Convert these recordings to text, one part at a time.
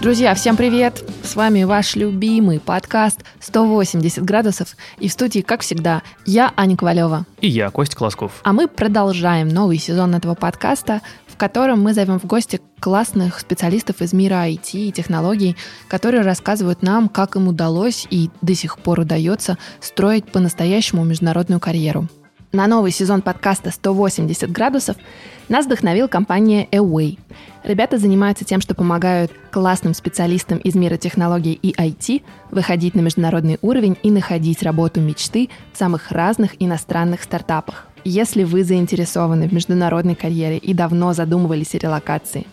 Друзья, всем привет! С вами ваш любимый подкаст «180 градусов». И в студии, как всегда, я, Аня Ковалева. И я, Костя Колосков. А мы продолжаем новый сезон этого подкаста, в котором мы зовем в гости классных специалистов из мира IT и технологий, которые рассказывают нам, как им удалось и до сих пор удается строить по-настоящему международную карьеру. На новый сезон подкаста «180 градусов» нас вдохновила компания Away. Ребята занимаются тем, что помогают классным специалистам из мира технологий и IT выходить на международный уровень и находить работу мечты в самых разных иностранных стартапах. Если вы заинтересованы в международной карьере и давно задумывались о релокации,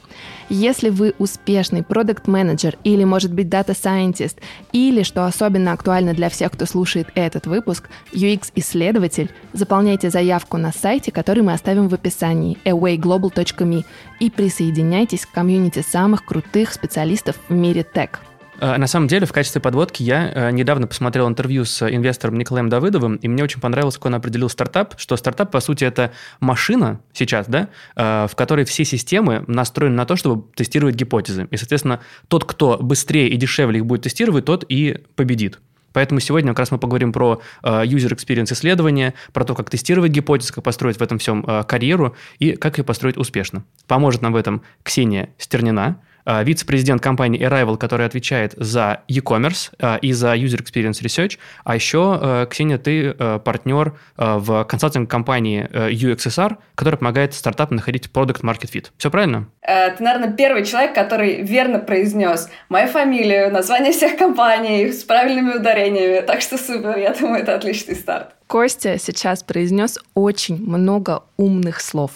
если вы успешный продукт-менеджер или, может быть, data scientist, или, что особенно актуально для всех, кто слушает этот выпуск, UX-исследователь, заполняйте заявку на сайте, который мы оставим в описании awayglobal.me и присоединяйтесь к комьюнити самых крутых специалистов в мире тег. Э, на самом деле, в качестве подводки я э, недавно посмотрел интервью с инвестором Николаем Давыдовым, и мне очень понравилось, как он определил стартап, что стартап, по сути, это машина сейчас, да, э, в которой все системы настроены на то, чтобы тестировать гипотезы. И, соответственно, тот, кто быстрее и дешевле их будет тестировать, тот и победит. Поэтому сегодня как раз мы поговорим про user experience исследования, про то, как тестировать гипотезы, как построить в этом всем карьеру и как ее построить успешно. Поможет нам в этом Ксения Стернина, Э, вице-президент компании Arrival, который отвечает за e-commerce э, и за user experience research. А еще, э, Ксения, ты партнер в консалтинг компании UXSR, которая помогает стартапам находить продукт market fit. Все правильно? Ты, наверное, первый человек, который верно произнес мою фамилию, название всех компаний с правильными ударениями. Так что супер, я думаю, это отличный старт. Костя сейчас произнес очень много умных слов.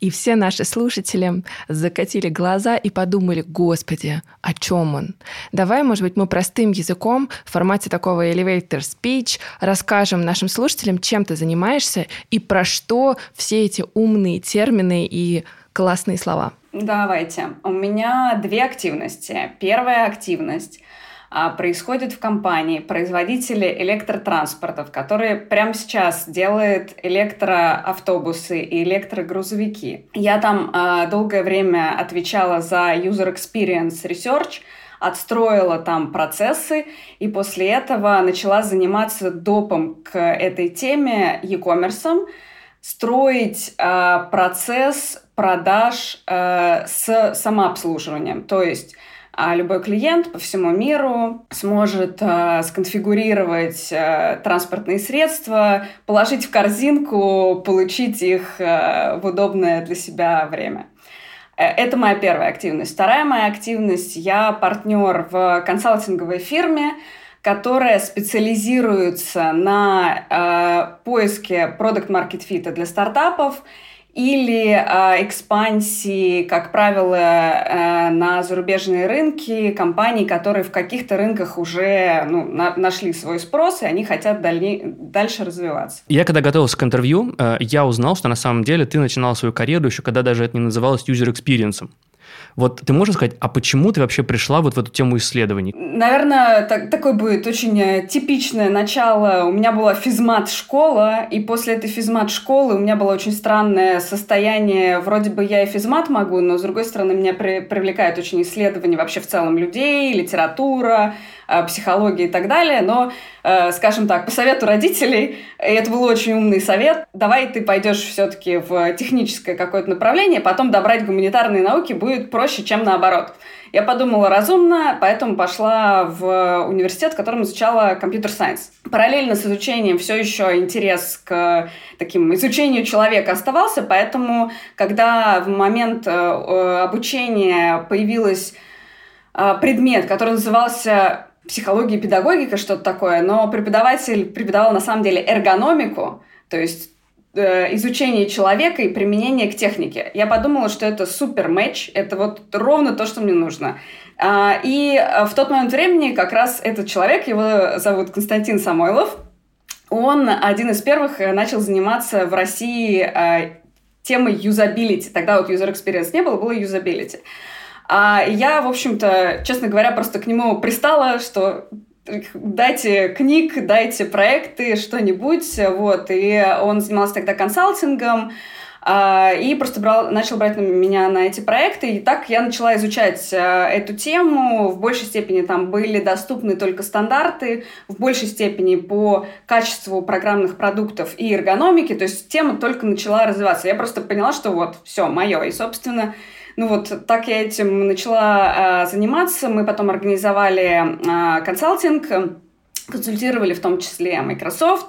И все наши слушатели закатили глаза и подумали, господи, о чем он? Давай, может быть, мы простым языком в формате такого elevator speech расскажем нашим слушателям, чем ты занимаешься и про что все эти умные термины и классные слова. Давайте. У меня две активности. Первая активность происходит в компании производители электротранспортов, которые прямо сейчас делают электроавтобусы и электрогрузовики. Я там э, долгое время отвечала за user experience research, отстроила там процессы, и после этого начала заниматься допом к этой теме e-commerce, строить э, процесс продаж э, с самообслуживанием. То есть а любой клиент по всему миру сможет э, сконфигурировать э, транспортные средства, положить в корзинку, получить их э, в удобное для себя время. Э, это моя первая активность. Вторая моя активность – я партнер в консалтинговой фирме, которая специализируется на э, поиске продукт-маркет-фита для стартапов – или э, экспансии, как правило, э, на зарубежные рынки компаний, которые в каких-то рынках уже ну, на, нашли свой спрос, и они хотят дальне, дальше развиваться. Я когда готовился к интервью, э, я узнал, что на самом деле ты начинал свою карьеру еще когда даже это не называлось user experience. Вот ты можешь сказать, а почему ты вообще пришла вот в эту тему исследований? Наверное, так, такое будет очень э, типичное начало. У меня была физмат-школа, и после этой физмат-школы у меня было очень странное состояние. Вроде бы я и физмат могу, но, с другой стороны, меня при, привлекает очень исследование вообще в целом людей, литература, Э, психологии и так далее, но, э, скажем так, по совету родителей, и это был очень умный совет, давай ты пойдешь все-таки в техническое какое-то направление, потом добрать гуманитарные науки будет проще, чем наоборот. Я подумала разумно, поэтому пошла в университет, в котором изучала компьютер-сайенс. Параллельно с изучением все еще интерес к таким изучению человека оставался, поэтому, когда в момент э, обучения появилась предмет, который назывался психология и педагогика, что-то такое, но преподаватель преподавал на самом деле эргономику, то есть э, изучение человека и применение к технике. Я подумала, что это супер матч, это вот ровно то, что мне нужно. А, и э, в тот момент времени как раз этот человек, его зовут Константин Самойлов, он один из первых э, начал заниматься в России темой юзабилити. Тогда вот user experience не было, было юзабилити. А я, в общем-то, честно говоря, просто к нему пристала, что дайте книг, дайте проекты, что-нибудь, вот, и он занимался тогда консалтингом, а, и просто брал, начал брать меня на эти проекты. И так я начала изучать а, эту тему. В большей степени там были доступны только стандарты, в большей степени по качеству программных продуктов и эргономики. То есть тема только начала развиваться. Я просто поняла, что вот, все, мое. И, собственно, ну вот так я этим начала э, заниматься. Мы потом организовали э, консалтинг, консультировали в том числе Microsoft.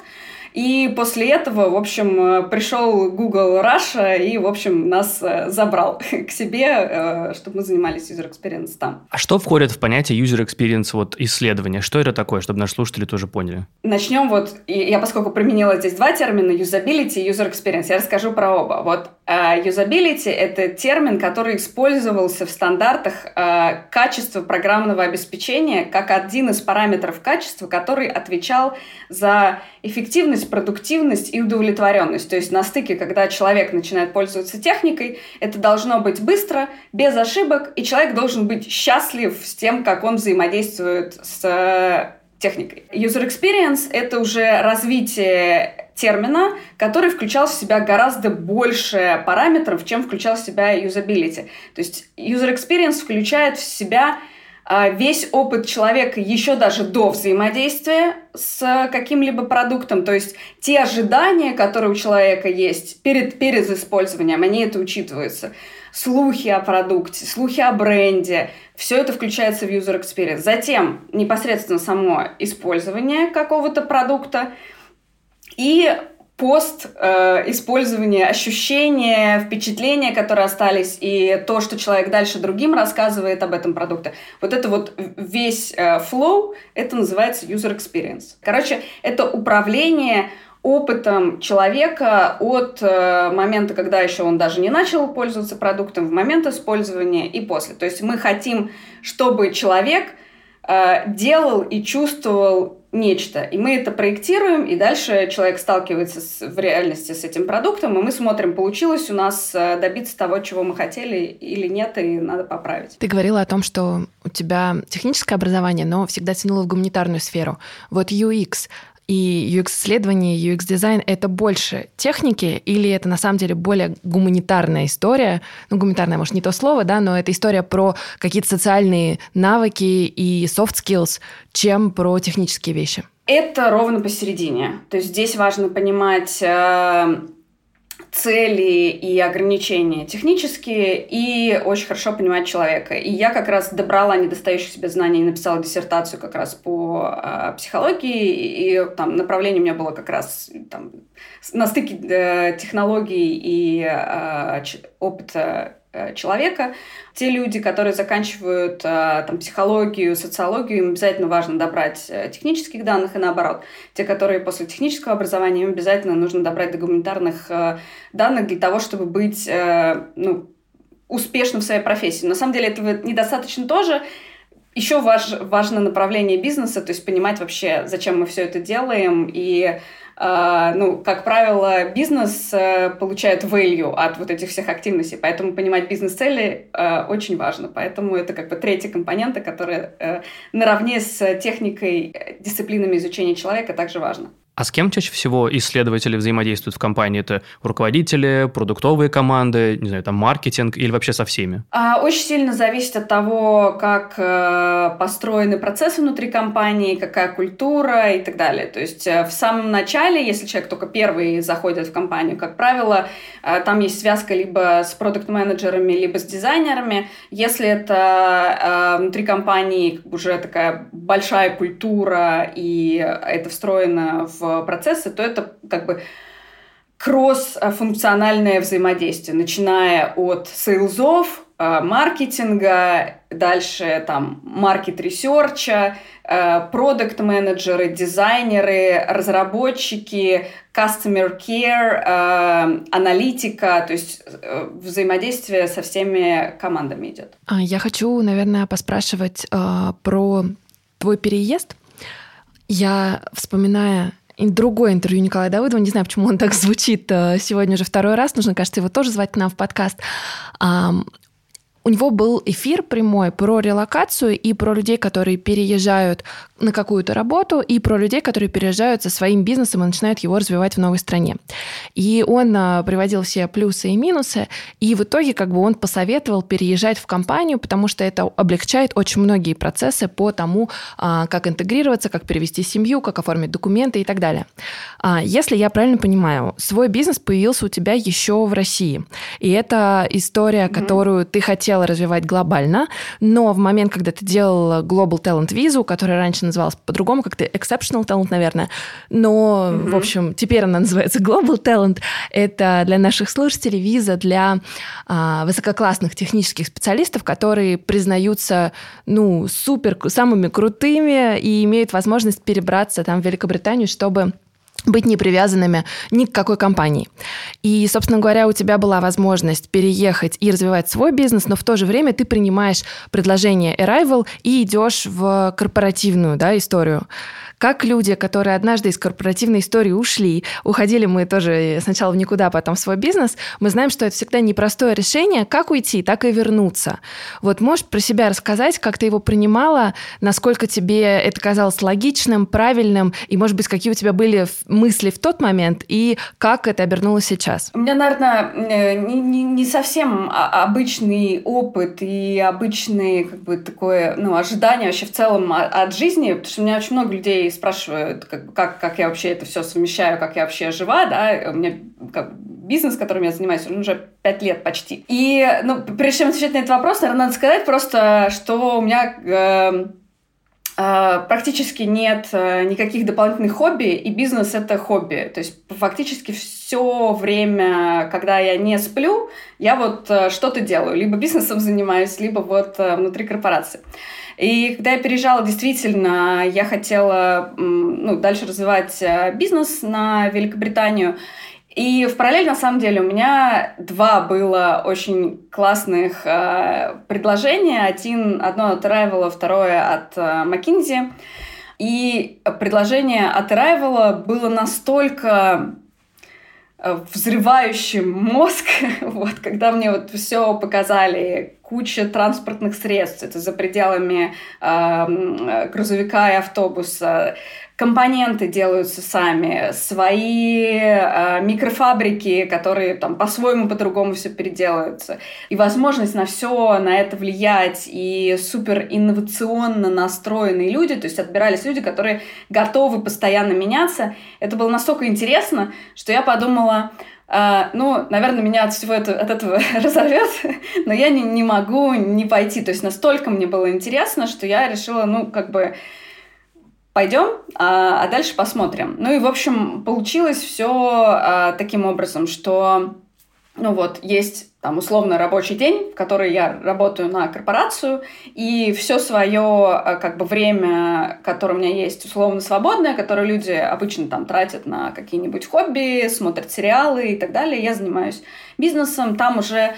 И после этого, в общем, э, пришел Google Russia и, в общем, нас э, забрал к себе, э, чтобы мы занимались user experience там. А что входит в понятие user experience вот исследования? Что это такое, чтобы наши слушатели тоже поняли? Начнем вот, я поскольку применила здесь два термина, usability и user experience, я расскажу про оба. Вот usability – это термин, который использовался в стандартах качества программного обеспечения как один из параметров качества, который отвечал за эффективность, продуктивность и удовлетворенность. То есть на стыке, когда человек начинает пользоваться техникой, это должно быть быстро, без ошибок, и человек должен быть счастлив с тем, как он взаимодействует с э, техникой. User experience — это уже развитие термина, который включал в себя гораздо больше параметров, чем включал в себя usability. То есть user experience включает в себя весь опыт человека еще даже до взаимодействия с каким-либо продуктом, то есть те ожидания, которые у человека есть перед, перед использованием, они это учитываются. Слухи о продукте, слухи о бренде, все это включается в user experience. Затем непосредственно само использование какого-то продукта и пост э, использование ощущения, впечатления, которые остались, и то, что человек дальше другим рассказывает об этом продукте. Вот это вот весь э, flow, это называется user experience. Короче, это управление опытом человека от э, момента, когда еще он даже не начал пользоваться продуктом, в момент использования и после. То есть мы хотим, чтобы человек э, делал и чувствовал нечто. И мы это проектируем, и дальше человек сталкивается с, в реальности с этим продуктом, и мы смотрим, получилось у нас э, добиться того, чего мы хотели или нет, и надо поправить. Ты говорила о том, что у тебя техническое образование, но всегда тянуло в гуманитарную сферу. Вот UX, и UX-исследование, UX-дизайн — это больше техники или это на самом деле более гуманитарная история? Ну, гуманитарная, может, не то слово, да, но это история про какие-то социальные навыки и soft skills, чем про технические вещи. Это ровно посередине. То есть здесь важно понимать э, цели и ограничения технические и очень хорошо понимать человека. И я как раз добрала недостающих себе знаний и написала диссертацию как раз по э, психологии, и, там направление у меня было как раз там, на стыке э, технологий и э, опыта человека. Те люди, которые заканчивают э, там, психологию, социологию, им обязательно важно добрать э, технических данных и наоборот. Те, которые после технического образования, им обязательно нужно добрать до гуманитарных данных для того, чтобы быть ну, успешным в своей профессии. На самом деле этого недостаточно тоже. Еще важ, важно направление бизнеса, то есть понимать вообще, зачем мы все это делаем и ну, как правило, бизнес э, получает value от вот этих всех активностей, поэтому понимать бизнес-цели э, очень важно. Поэтому это как бы третья компонента, которая э, наравне с техникой, дисциплинами изучения человека также важна. А с кем чаще всего исследователи взаимодействуют в компании? Это руководители, продуктовые команды, не знаю, там маркетинг или вообще со всеми? А, очень сильно зависит от того, как э, построены процессы внутри компании, какая культура и так далее. То есть э, в самом начале, если человек только первый заходит в компанию, как правило, э, там есть связка либо с продукт-менеджерами, либо с дизайнерами. Если это внутри компании уже такая большая культура и это встроено в процессы, то это как бы кросс-функциональное взаимодействие, начиная от sales ов, э, маркетинга, дальше там market research а, э, продукт-менеджеры, дизайнеры, разработчики, customer care, э, аналитика, то есть взаимодействие со всеми командами идет. А, я хочу, наверное, поспрашивать про твой переезд. Я, вспоминая другое интервью Николая Давыдова. Не знаю, почему он так звучит э, сегодня уже второй раз. Нужно, кажется, его тоже звать к нам в подкаст. У него был эфир прямой про релокацию и про людей, которые переезжают на какую-то работу, и про людей, которые переезжают со своим бизнесом и начинают его развивать в новой стране. И он а, приводил все плюсы и минусы, и в итоге как бы он посоветовал переезжать в компанию, потому что это облегчает очень многие процессы по тому, а, как интегрироваться, как перевести семью, как оформить документы и так далее. А, если я правильно понимаю, свой бизнес появился у тебя еще в России, и это история, mm-hmm. которую ты хотел хотела развивать глобально, но в момент, когда ты делал Global Talent Visa, которая раньше называлась по-другому, как-то Exceptional Talent, наверное, но, mm-hmm. в общем, теперь она называется Global Talent, это для наших слушателей виза для а, высококлассных технических специалистов, которые признаются, ну, супер, самыми крутыми и имеют возможность перебраться там в Великобританию, чтобы быть не привязанными ни к какой компании. И, собственно говоря, у тебя была возможность переехать и развивать свой бизнес, но в то же время ты принимаешь предложение Arrival и идешь в корпоративную да, историю как люди, которые однажды из корпоративной истории ушли, уходили мы тоже сначала в никуда, потом в свой бизнес, мы знаем, что это всегда непростое решение, как уйти, так и вернуться. Вот можешь про себя рассказать, как ты его принимала, насколько тебе это казалось логичным, правильным, и, может быть, какие у тебя были мысли в тот момент, и как это обернулось сейчас? У меня, наверное, э, не, не, не совсем обычный опыт и обычные как бы такое, ну, ожидание вообще в целом от жизни, потому что у меня очень много людей спрашивают, как, как, как я вообще это все совмещаю, как я вообще жива, да, у меня как, бизнес, которым я занимаюсь, он уже пять лет почти. И, ну, прежде чем отвечать на этот вопрос, наверное, надо сказать просто, что у меня э, практически нет э, никаких дополнительных хобби, и бизнес — это хобби. То есть фактически все время, когда я не сплю, я вот э, что-то делаю. Либо бизнесом занимаюсь, либо вот э, внутри корпорации. И когда я переезжала, действительно, я хотела ну, дальше развивать э, бизнес на Великобританию. И в параллель, на самом деле, у меня два было очень классных э, предложения. Один, одно от Arrival, второе от э, McKinsey. И предложение от Arrival было настолько Э, взрывающим мозг, вот, когда мне вот все показали, куча транспортных средств, это за пределами э, грузовика и автобуса, компоненты делаются сами, свои э, микрофабрики, которые там по-своему, по-другому все переделаются. И возможность на все на это влиять, и супер инновационно настроенные люди, то есть отбирались люди, которые готовы постоянно меняться. Это было настолько интересно, что я подумала, Uh, ну, наверное, меня от всего это, от этого разорвет, но я не, не могу не пойти. То есть настолько мне было интересно, что я решила, ну, как бы пойдем, а, а дальше посмотрим. Ну и, в общем, получилось все а, таким образом, что, ну вот, есть там условно рабочий день, в который я работаю на корпорацию, и все свое а, как бы время, которое у меня есть условно свободное, которое люди обычно там тратят на какие-нибудь хобби, смотрят сериалы и так далее, я занимаюсь бизнесом, там уже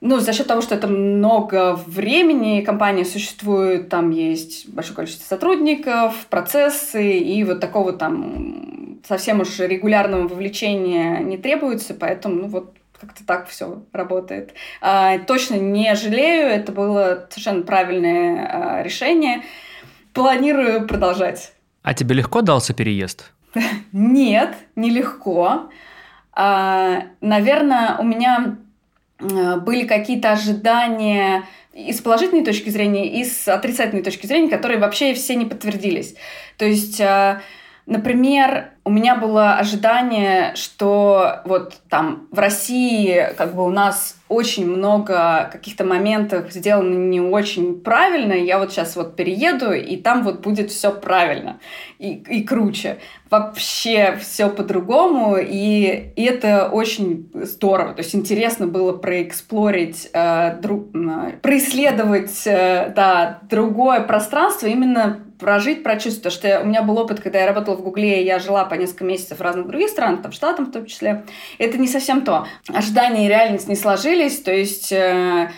ну, за счет того, что это много времени, компания существует, там есть большое количество сотрудников, процессы, и вот такого там совсем уж регулярного вовлечения не требуется, поэтому, ну, вот как-то так все работает. А, точно не жалею, это было совершенно правильное а, решение. Планирую продолжать. А тебе легко дался переезд? Нет, нелегко. А, наверное, у меня были какие-то ожидания и с положительной точки зрения, и с отрицательной точки зрения, которые вообще все не подтвердились. То есть, э, например, у меня было ожидание, что вот там в России как бы у нас очень много каких-то моментов сделано не очень правильно. Я вот сейчас вот перееду, и там вот будет все правильно и, и круче. Вообще все по-другому, и, и это очень здорово. То есть интересно было проэксплорить, э, друг, э, происследовать э, да, другое пространство именно прожить, прочувствовать. Потому что у меня был опыт, когда я работала в Гугле, и я жила по несколько месяцев в разных других странах, там, в Штатах в том числе. Это не совсем то. Ожидания и реальность не сложились, то есть э,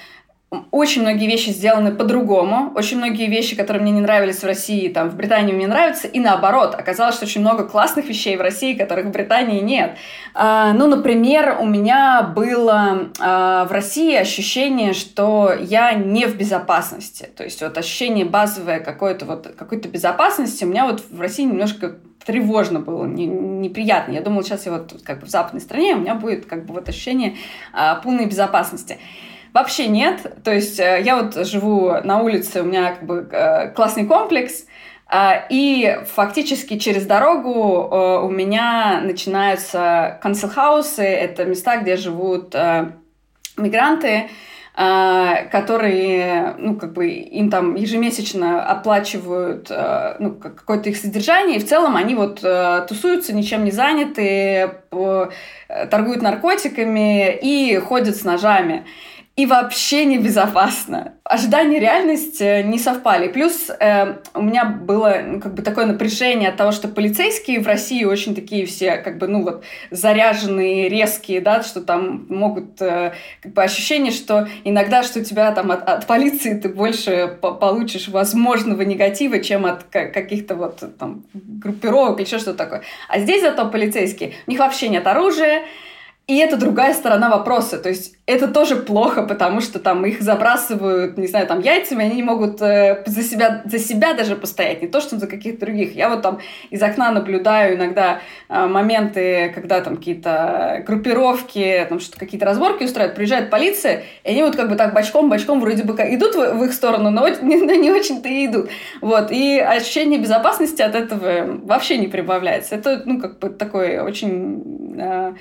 очень многие вещи сделаны по-другому, очень многие вещи, которые мне не нравились в России, там, в Британии мне нравятся, и наоборот, оказалось, что очень много классных вещей в России, которых в Британии нет. А, ну, например, у меня было а, в России ощущение, что я не в безопасности, то есть вот ощущение базовое какой-то вот, какой-то безопасности у меня вот в России немножко тревожно было, не, неприятно. Я думала, сейчас я вот как бы в западной стране, у меня будет как бы вот ощущение а, полной безопасности. Вообще нет. То есть э, я вот живу на улице, у меня как бы э, классный комплекс, э, и фактически через дорогу у меня начинаются консилхаусы, это места, где живут мигранты, которые, ну, как бы им там ежемесячно оплачивают ну, какое-то их содержание, и в целом они вот тусуются, ничем не заняты, торгуют наркотиками и ходят с ножами и вообще небезопасно. Ожидания и реальность э, не совпали. Плюс э, у меня было ну, как бы такое напряжение от того, что полицейские в России очень такие все как бы ну вот заряженные, резкие, да, что там могут э, как бы ощущение, что иногда что у тебя там от, от полиции ты больше получишь возможного негатива, чем от каких-то вот там группировок или еще что-то такое. А здесь зато полицейские, у них вообще нет оружия, и это другая сторона вопроса. То есть это тоже плохо, потому что там их забрасывают, не знаю, там яйцами, они не могут э, за, себя, за себя даже постоять, не то, что за каких-то других. Я вот там из окна наблюдаю иногда э, моменты, когда там какие-то группировки, там что-то какие-то разборки устраивают, приезжает полиция, и они вот как бы так бочком-бочком вроде бы идут в, в их сторону, но не, не очень-то и идут. Вот. И ощущение безопасности от этого вообще не прибавляется. Это, ну, как бы такой очень... Э,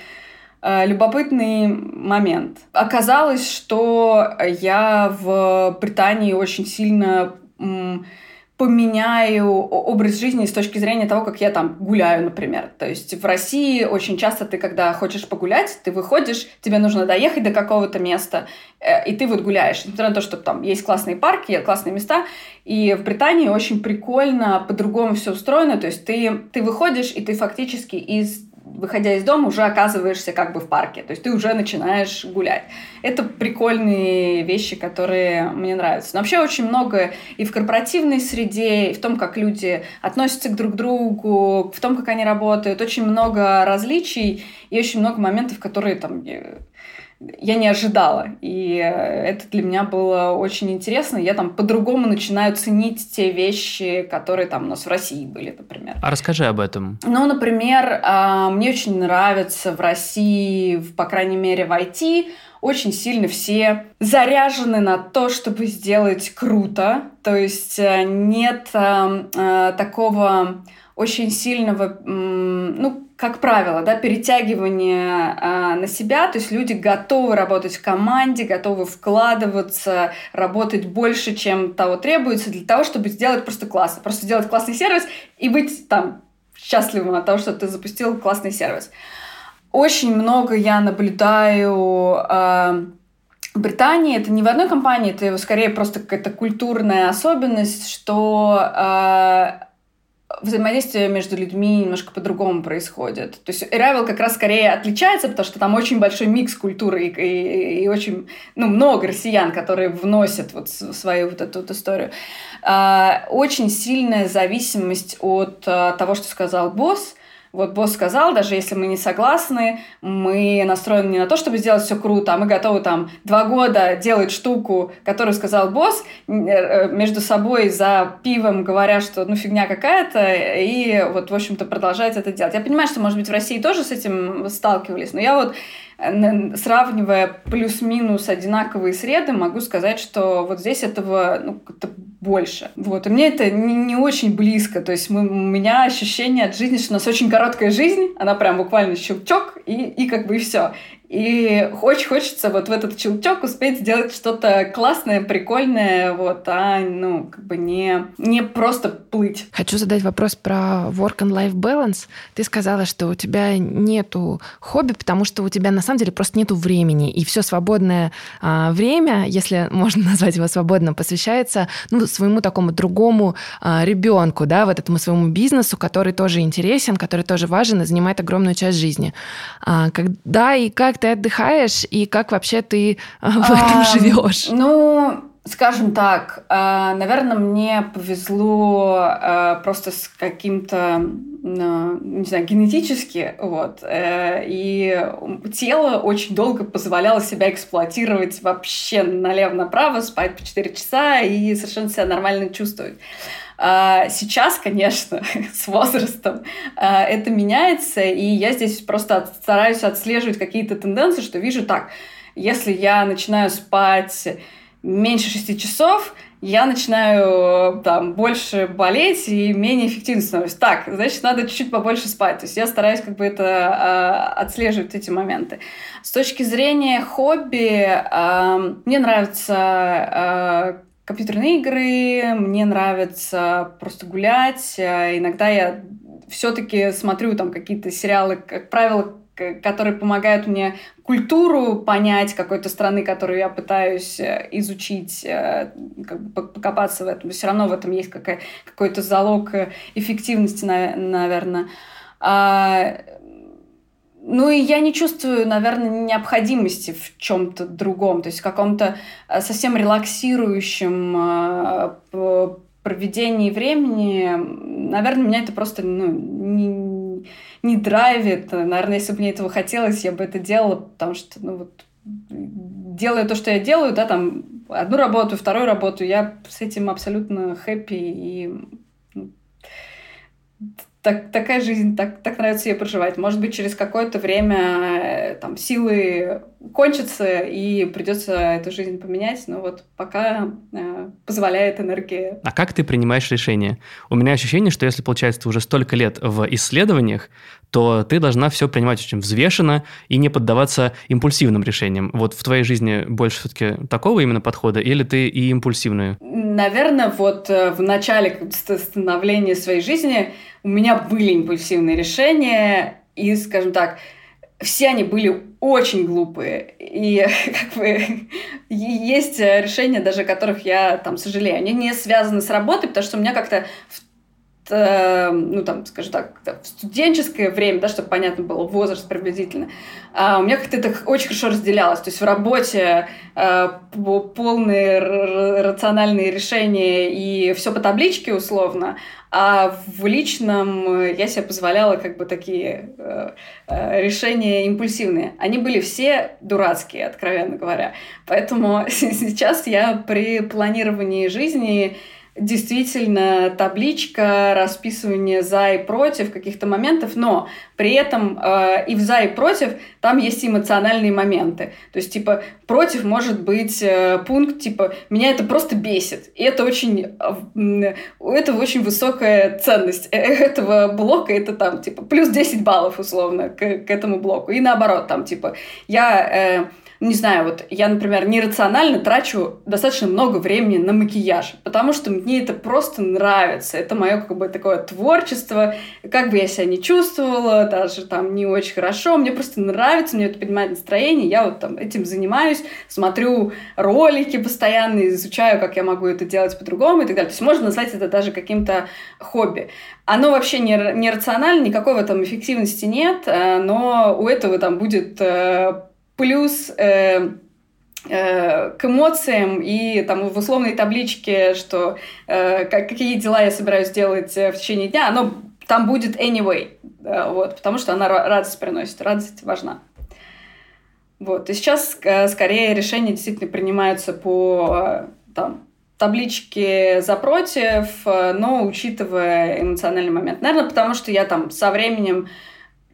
любопытный момент. Оказалось, что я в Британии очень сильно поменяю образ жизни с точки зрения того, как я там гуляю, например. То есть в России очень часто ты, когда хочешь погулять, ты выходишь, тебе нужно доехать до какого-то места, э, и ты вот гуляешь. Несмотря на то, что там есть классные парки, классные места, и в Британии очень прикольно, по-другому все устроено. То есть ты, ты выходишь, и ты фактически из выходя из дома, уже оказываешься как бы в парке. То есть ты уже начинаешь гулять. Это прикольные вещи, которые мне нравятся. Но вообще очень много и в корпоративной среде, и в том, как люди относятся к друг другу, в том, как они работают. Очень много различий и очень много моментов, которые там я не ожидала. И э, это для меня было очень интересно. Я там по-другому начинаю ценить те вещи, которые там у нас в России были, например. А расскажи об этом. Ну, например, а, мне очень нравится в России, по крайней мере, в IT, очень сильно все заряжены на то, чтобы сделать круто. То есть э, нет э, такого очень сильного, ну, как правило, да, перетягивание э, на себя, то есть люди готовы работать в команде, готовы вкладываться, работать больше, чем того требуется, для того, чтобы сделать просто классно, просто сделать классный сервис и быть там счастливым от того, что ты запустил классный сервис. Очень много я наблюдаю э, Британии, это не в одной компании, это скорее просто какая-то культурная особенность, что э, взаимодействие между людьми немножко по-другому происходит. То есть Arrival как раз скорее отличается, потому что там очень большой микс культуры и, и, и очень ну, много россиян, которые вносят вот свою вот эту вот историю. А, очень сильная зависимость от а, того, что сказал босс, вот босс сказал, даже если мы не согласны, мы настроены не на то, чтобы сделать все круто, а мы готовы там два года делать штуку, которую сказал босс, э, между собой за пивом говоря, что ну фигня какая-то, и вот, в общем-то, продолжать это делать. Я понимаю, что, может быть, в России тоже с этим сталкивались, но я вот сравнивая плюс-минус одинаковые среды, могу сказать, что вот здесь этого ну, как-то больше. Вот. И мне это не, не очень близко. То есть мы, у меня ощущение от жизни, что у нас очень короткая жизнь, она прям буквально щелчок, и, и как бы и все. И очень хочется вот в этот щелчок успеть сделать что-то классное, прикольное, вот, а ну, как бы не, не просто плыть. Хочу задать вопрос про work and life balance. Ты сказала, что у тебя нету хобби, потому что у тебя на самом деле просто нету времени, и все свободное а, время, если можно назвать его свободным, посвящается ну, своему такому другому а, ребенку, да, вот этому своему бизнесу, который тоже интересен, который тоже важен и занимает огромную часть жизни. А, когда и как ты отдыхаешь и как вообще ты в этом живешь? Ну, Скажем так, э, наверное, мне повезло э, просто с каким-то, не знаю, генетически, вот, э, и тело очень долго позволяло себя эксплуатировать вообще налево-направо, спать по 4 часа и совершенно себя нормально чувствовать. Сейчас, конечно, с возрастом это меняется, и я здесь просто стараюсь отслеживать какие-то тенденции, что вижу так, если я начинаю спать меньше шести часов, я начинаю там больше болеть и менее эффективно становлюсь. Так, значит, надо чуть-чуть побольше спать. То есть я стараюсь как бы это э, отслеживать эти моменты. С точки зрения хобби, э, мне нравятся э, компьютерные игры, мне нравится просто гулять. Иногда я все-таки смотрю там какие-то сериалы, как правило, которые помогают мне культуру понять какой-то страны, которую я пытаюсь э, изучить, э, как бы покопаться в этом. Все равно в этом есть какая, какой-то залог э, эффективности, наверное. Ну и я не чувствую, наверное, необходимости в чем-то другом, то есть в каком-то совсем релаксирующем проведении времени. Наверное, меня это просто ну, не, не драйвит. Наверное, если бы мне этого хотелось, я бы это делала, потому что, ну вот, делая то, что я делаю, да, там, одну работу, вторую работу, я с этим абсолютно хэппи и так, такая жизнь, так, так нравится ее проживать. Может быть, через какое-то время э, там силы кончатся и придется эту жизнь поменять, но вот пока э, позволяет энергия. А как ты принимаешь решения? У меня ощущение, что если, получается, ты уже столько лет в исследованиях, то ты должна все принимать очень взвешенно и не поддаваться импульсивным решениям. Вот в твоей жизни больше все-таки такого именно подхода, или ты и импульсивную? Наверное, вот э, в начале становления своей жизни у меня были импульсивные решения, и, скажем так, все они были очень глупые. И как бы есть решения, даже которых я там сожалею. Они не связаны с работой, потому что у меня как-то в Э, ну, там, скажем так, в студенческое время, да, чтобы понятно было, возраст приблизительно, а у меня как-то это очень хорошо разделялось. То есть в работе э, полные рациональные решения и все по табличке условно, а в личном я себе позволяла как бы такие э, э решения импульсивные. Они были все дурацкие, откровенно говоря. Поэтому сейчас я при планировании жизни действительно табличка, расписывание за и против каких-то моментов, но при этом э, и в за и против там есть эмоциональные моменты. То есть, типа, против может быть э, пункт, типа, меня это просто бесит. И это очень, э, это очень высокая ценность э, этого блока, это там, типа, плюс 10 баллов условно к, к этому блоку. И наоборот, там, типа, я... Э, не знаю, вот я, например, нерационально трачу достаточно много времени на макияж, потому что мне это просто нравится. Это мое как бы такое творчество. Как бы я себя не чувствовала, даже там не очень хорошо, мне просто нравится, мне это поднимает настроение, я вот там этим занимаюсь, смотрю ролики постоянно, изучаю, как я могу это делать по-другому и так далее. То есть можно назвать это даже каким-то хобби. Оно вообще не, не рационально, никакой в этом эффективности нет, э, но у этого там будет э, плюс э, э, к эмоциям и там в условной табличке, что э, как, какие дела я собираюсь делать э, в течение дня, оно там будет anyway, э, вот, потому что она радость приносит, радость важна. Вот, и сейчас э, скорее решения действительно принимаются по там, табличке за против, но учитывая эмоциональный момент. Наверное, потому что я там со временем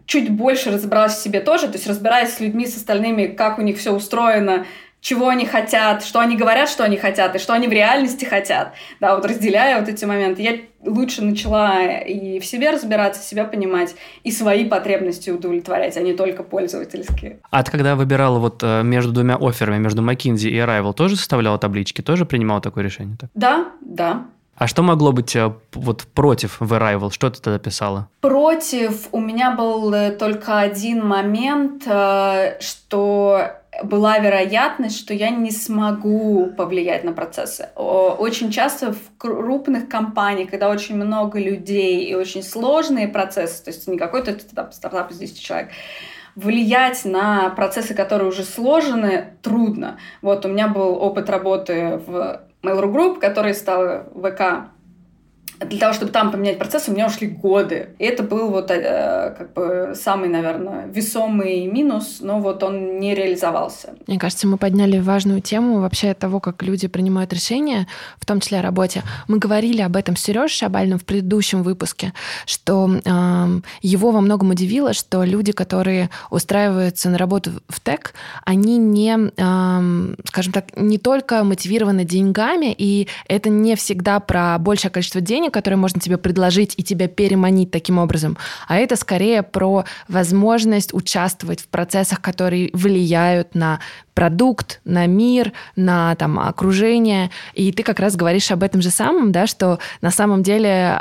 чуть больше разобралась в себе тоже, то есть разбираясь с людьми, с остальными, как у них все устроено, чего они хотят, что они говорят, что они хотят, и что они в реальности хотят. Да, вот разделяя вот эти моменты, я лучше начала и в себе разбираться, себя понимать, и свои потребности удовлетворять, а не только пользовательские. А ты когда выбирала вот э, между двумя офферами, между McKinsey и Arrival, тоже составляла таблички, тоже принимала такое решение? Так? Да, да. А что могло быть э, вот против в Arrival? Что ты тогда писала? Против у меня был э, только один момент, э, что была вероятность, что я не смогу повлиять на процессы. Очень часто в крупных компаниях, когда очень много людей и очень сложные процессы, то есть не какой-то стартап из 10 человек, влиять на процессы, которые уже сложены, трудно. Вот у меня был опыт работы в Mail.ru Group, который стал ВК для того, чтобы там поменять процесс, у меня ушли годы. И это был вот э, как бы самый, наверное, весомый минус, но вот он не реализовался. Мне кажется, мы подняли важную тему вообще того, как люди принимают решения, в том числе о работе. Мы говорили об этом с Сережей Шабальным в предыдущем выпуске, что э, его во многом удивило, что люди, которые устраиваются на работу в ТЭК, они не, э, скажем так, не только мотивированы деньгами, и это не всегда про большее количество денег, решение, которое можно тебе предложить и тебя переманить таким образом, а это скорее про возможность участвовать в процессах, которые влияют на продукт, на мир, на там, окружение. И ты как раз говоришь об этом же самом, да, что на самом деле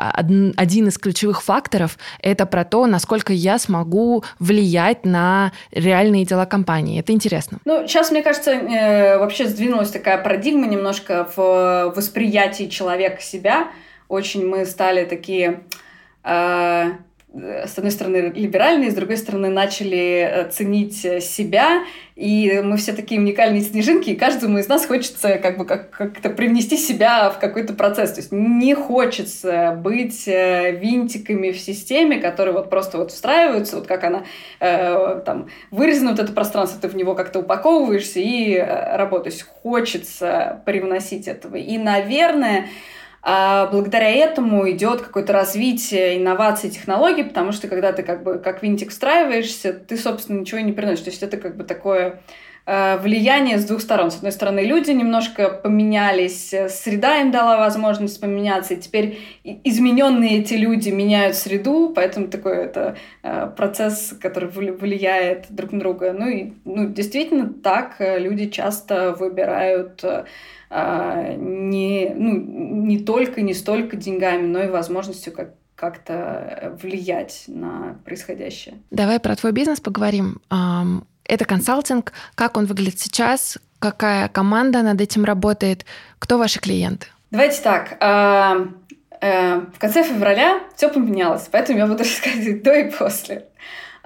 один из ключевых факторов — это про то, насколько я смогу влиять на реальные дела компании. Это интересно. Ну, сейчас, мне кажется, э, вообще сдвинулась такая парадигма немножко в восприятии человека себя — очень мы стали такие, э, с одной стороны, либеральные, с другой стороны, начали э, ценить себя, и мы все такие уникальные снежинки, и каждому из нас хочется как бы как- как-то привнести себя в какой-то процесс. То есть не хочется быть э, винтиками в системе, которые вот просто вот встраиваются, вот как она э, там вырезана вот это пространство, ты в него как-то упаковываешься и э, работаешь. Хочется привносить этого. И, наверное, а благодаря этому идет какое-то развитие инноваций, технологий, потому что когда ты как бы как винтик встраиваешься, ты, собственно, ничего не приносишь. То есть это как бы такое влияние с двух сторон. С одной стороны, люди немножко поменялись, среда им дала возможность поменяться, и теперь измененные эти люди меняют среду, поэтому такой это э, процесс, который влияет друг на друга. Ну и ну, действительно так э, люди часто выбирают а, не, ну, не только, не столько деньгами, но и возможностью как как-то влиять на происходящее. Давай про твой бизнес поговорим. Это консалтинг. Как он выглядит сейчас? Какая команда над этим работает? Кто ваши клиенты? Давайте так. А, э, в конце февраля все поменялось, поэтому я буду рассказывать до и после.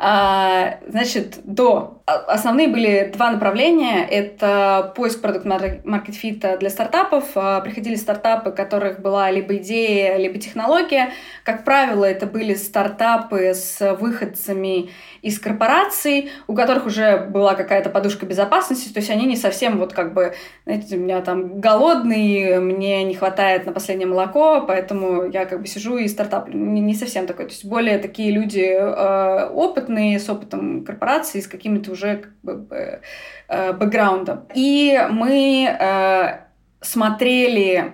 А, значит, до. А, основные были два направления. Это поиск продукт маркет фита для стартапов. А, приходили стартапы, у которых была либо идея, либо технология. Как правило, это были стартапы с выходцами из корпораций, у которых уже была какая-то подушка безопасности, то есть они не совсем вот как бы, знаете, у меня там голодный, мне не хватает на последнее молоко, поэтому я как бы сижу и стартап. Не, совсем такой. То есть более такие люди э, опытные, с опытом корпорации, с какими-то уже как бы, э, бэкграундом. И мы э, смотрели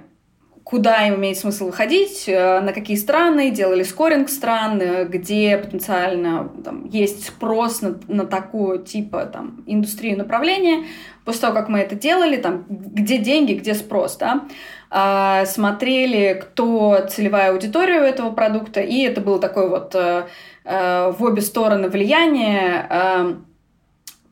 куда им имеет смысл выходить, э, на какие страны, делали скоринг стран, где потенциально там, есть спрос на, на такую типа там, индустрию направления. После того, как мы это делали, там, где деньги, где спрос, да, смотрели, кто целевая аудитория у этого продукта, и это было такое вот э, в обе стороны влияние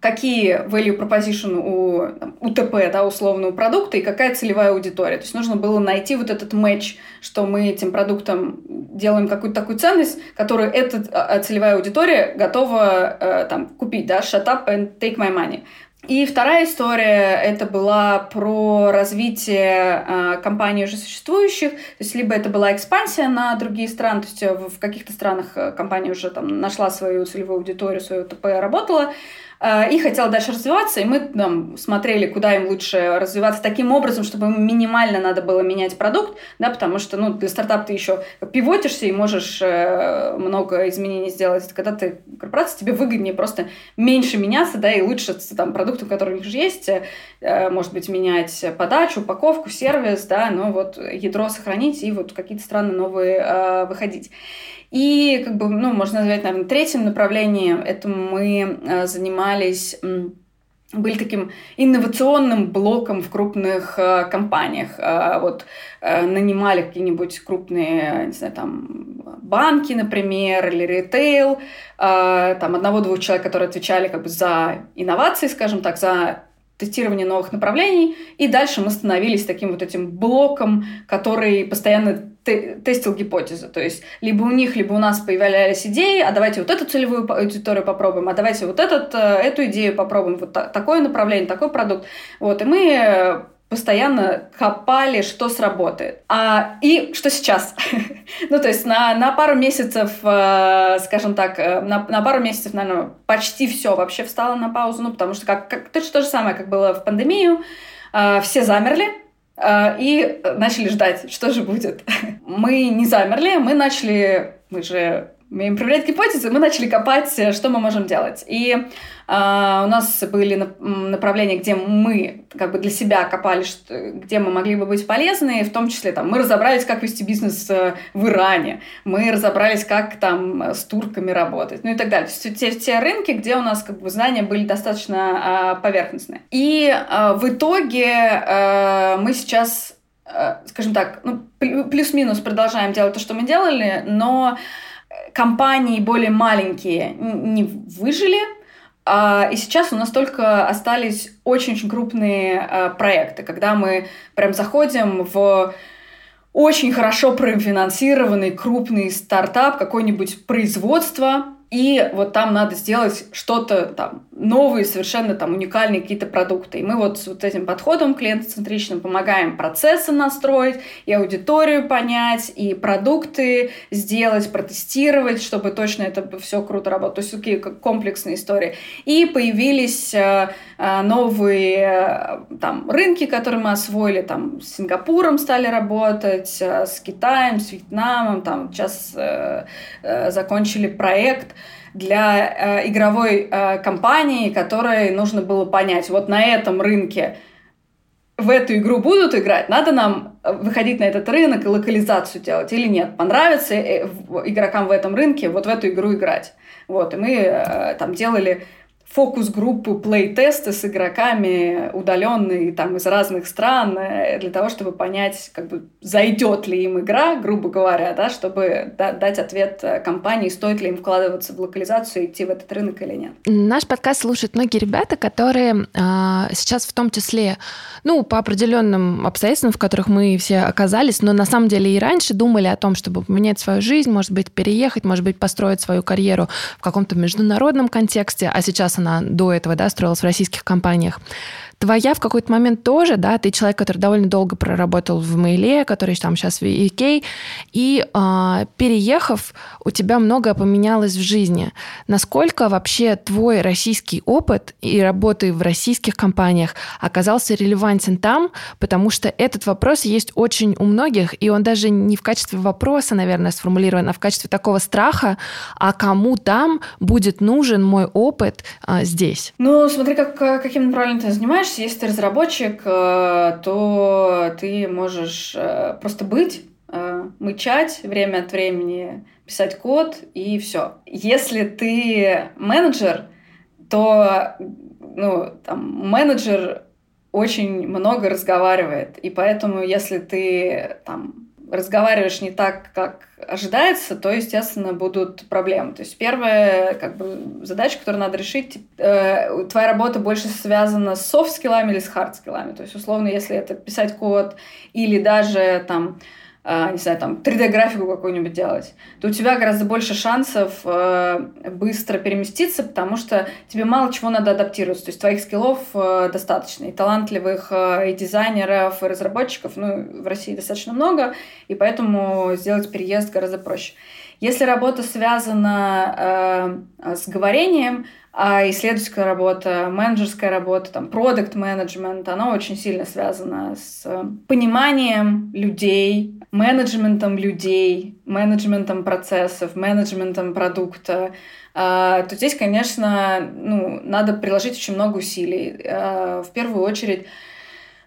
какие value proposition у УТП, да, условно, у продукта, и какая целевая аудитория. То есть нужно было найти вот этот матч, что мы этим продуктом делаем какую-то такую ценность, которую эта а, целевая аудитория готова э, там, купить, да, shut up and take my money. И вторая история это была про развитие э, компаний уже существующих, то есть либо это была экспансия на другие страны, то есть в, в каких-то странах э, компания уже там нашла свою целевую аудиторию, свою ТП работала, Э, и хотела дальше развиваться, и мы там смотрели, куда им лучше развиваться таким образом, чтобы им минимально надо было менять продукт, да, потому что, ну, для стартапа ты еще пивотишься и можешь э, много изменений сделать. Когда ты корпорация, тебе выгоднее просто меньше меняться, да, и лучше там продуктом, который у них уже есть, э, может быть, менять подачу, упаковку, сервис, да, но вот ядро сохранить и вот какие-то страны новые выходить. И, как бы, ну, можно назвать, наверное, третьим направлением, это мы э, занимались были таким инновационным блоком в крупных э, компаниях. Э, вот э, нанимали какие-нибудь крупные, не знаю, там банки, например, или ритейл, э, там одного-двух человек, которые отвечали как бы за инновации, скажем так, за тестирование новых направлений, и дальше мы становились таким вот этим блоком, который постоянно тестил гипотезы. То есть либо у них, либо у нас появлялись идеи, а давайте вот эту целевую аудиторию попробуем, а давайте вот этот, э, эту идею попробуем, вот такое направление, такой продукт. Вот, и мы постоянно копали, что сработает. А, и что сейчас? ну, то есть на, на пару месяцев, э, скажем так, э, на, на пару месяцев, наверное, почти все вообще встало на паузу, ну, потому что как, как, точно то же самое, как было в пандемию, э, все замерли, э, и начали ждать, что же будет. мы не замерли, мы начали, мы же проверять гипотезы, мы начали копать, э, что мы можем делать. И э, у нас были направления, где мы как бы для себя копали, что, где мы могли бы быть полезны, в том числе там, мы разобрались, как вести бизнес э, в Иране, мы разобрались, как там с турками работать, ну и так далее. Есть те, те рынки, где у нас как бы знания были достаточно э, поверхностные. И э, в итоге э, мы сейчас, э, скажем так, ну, плюс-минус продолжаем делать то, что мы делали, но компании более маленькие не выжили, а, и сейчас у нас только остались очень-очень крупные а, проекты, когда мы прям заходим в очень хорошо профинансированный крупный стартап, какое-нибудь производство, и вот там надо сделать что-то там новые, совершенно там уникальные какие-то продукты. И мы вот с вот этим подходом клиентоцентричным помогаем процессы настроить, и аудиторию понять, и продукты сделать, протестировать, чтобы точно это все круто работало. То есть такие комплексные истории. И появились э, э, новые э, там рынки, которые мы освоили, там с Сингапуром стали работать, с Китаем, с Вьетнамом, там сейчас закончили проект для э, игровой э, компании, которой нужно было понять, вот на этом рынке в эту игру будут играть, надо нам э, выходить на этот рынок и локализацию делать или нет. Понравится э, игрокам в этом рынке вот в эту игру играть. Вот, и мы э, там делали фокус-группу плей-тесты с игроками удаленные там из разных стран э, для того, чтобы понять, как бы зайдет ли им игра, грубо говоря, да, чтобы да, дать ответ э, компании, стоит ли им вкладываться в локализацию и идти в этот рынок или нет. Наш подкаст слушают многие ребята, которые а, сейчас в том числе, ну, по определенным обстоятельствам, в которых мы все оказались, но на самом деле и раньше думали о том, чтобы поменять свою жизнь, может быть, переехать, может быть, построить свою карьеру в каком-то международном контексте, а сейчас она до этого да, строилась в российских компаниях твоя в какой-то момент тоже, да, ты человек, который довольно долго проработал в Мейле, который там сейчас в EK, и э, переехав, у тебя многое поменялось в жизни. Насколько вообще твой российский опыт и работы в российских компаниях оказался релевантен там, потому что этот вопрос есть очень у многих, и он даже не в качестве вопроса, наверное, сформулирован, а в качестве такого страха, а кому там будет нужен мой опыт а, здесь? Ну, смотри, как, каким направлением ты занимаешься знаешь, если ты разработчик, э, то ты можешь э, просто быть, э, мычать время от времени, писать код и все. Если ты менеджер, то ну, там, менеджер очень много разговаривает, и поэтому если ты там разговариваешь не так, как ожидается, то, естественно, будут проблемы. То есть первая как бы, задача, которую надо решить, э, твоя работа больше связана с софт-скиллами или с хард-скиллами. То есть, условно, если это писать код или даже там не знаю, там 3D-графику какую-нибудь делать, то у тебя гораздо больше шансов э, быстро переместиться, потому что тебе мало чего надо адаптироваться. То есть твоих скиллов э, достаточно. И талантливых э, и дизайнеров, и разработчиков ну, в России достаточно много, и поэтому сделать переезд гораздо проще. Если работа связана э, с говорением, а исследовательская работа, менеджерская работа, там, продукт менеджмент, она очень сильно связана с пониманием людей, менеджментом людей, менеджментом процессов, менеджментом продукта, а, то здесь, конечно, ну, надо приложить очень много усилий. А, в первую очередь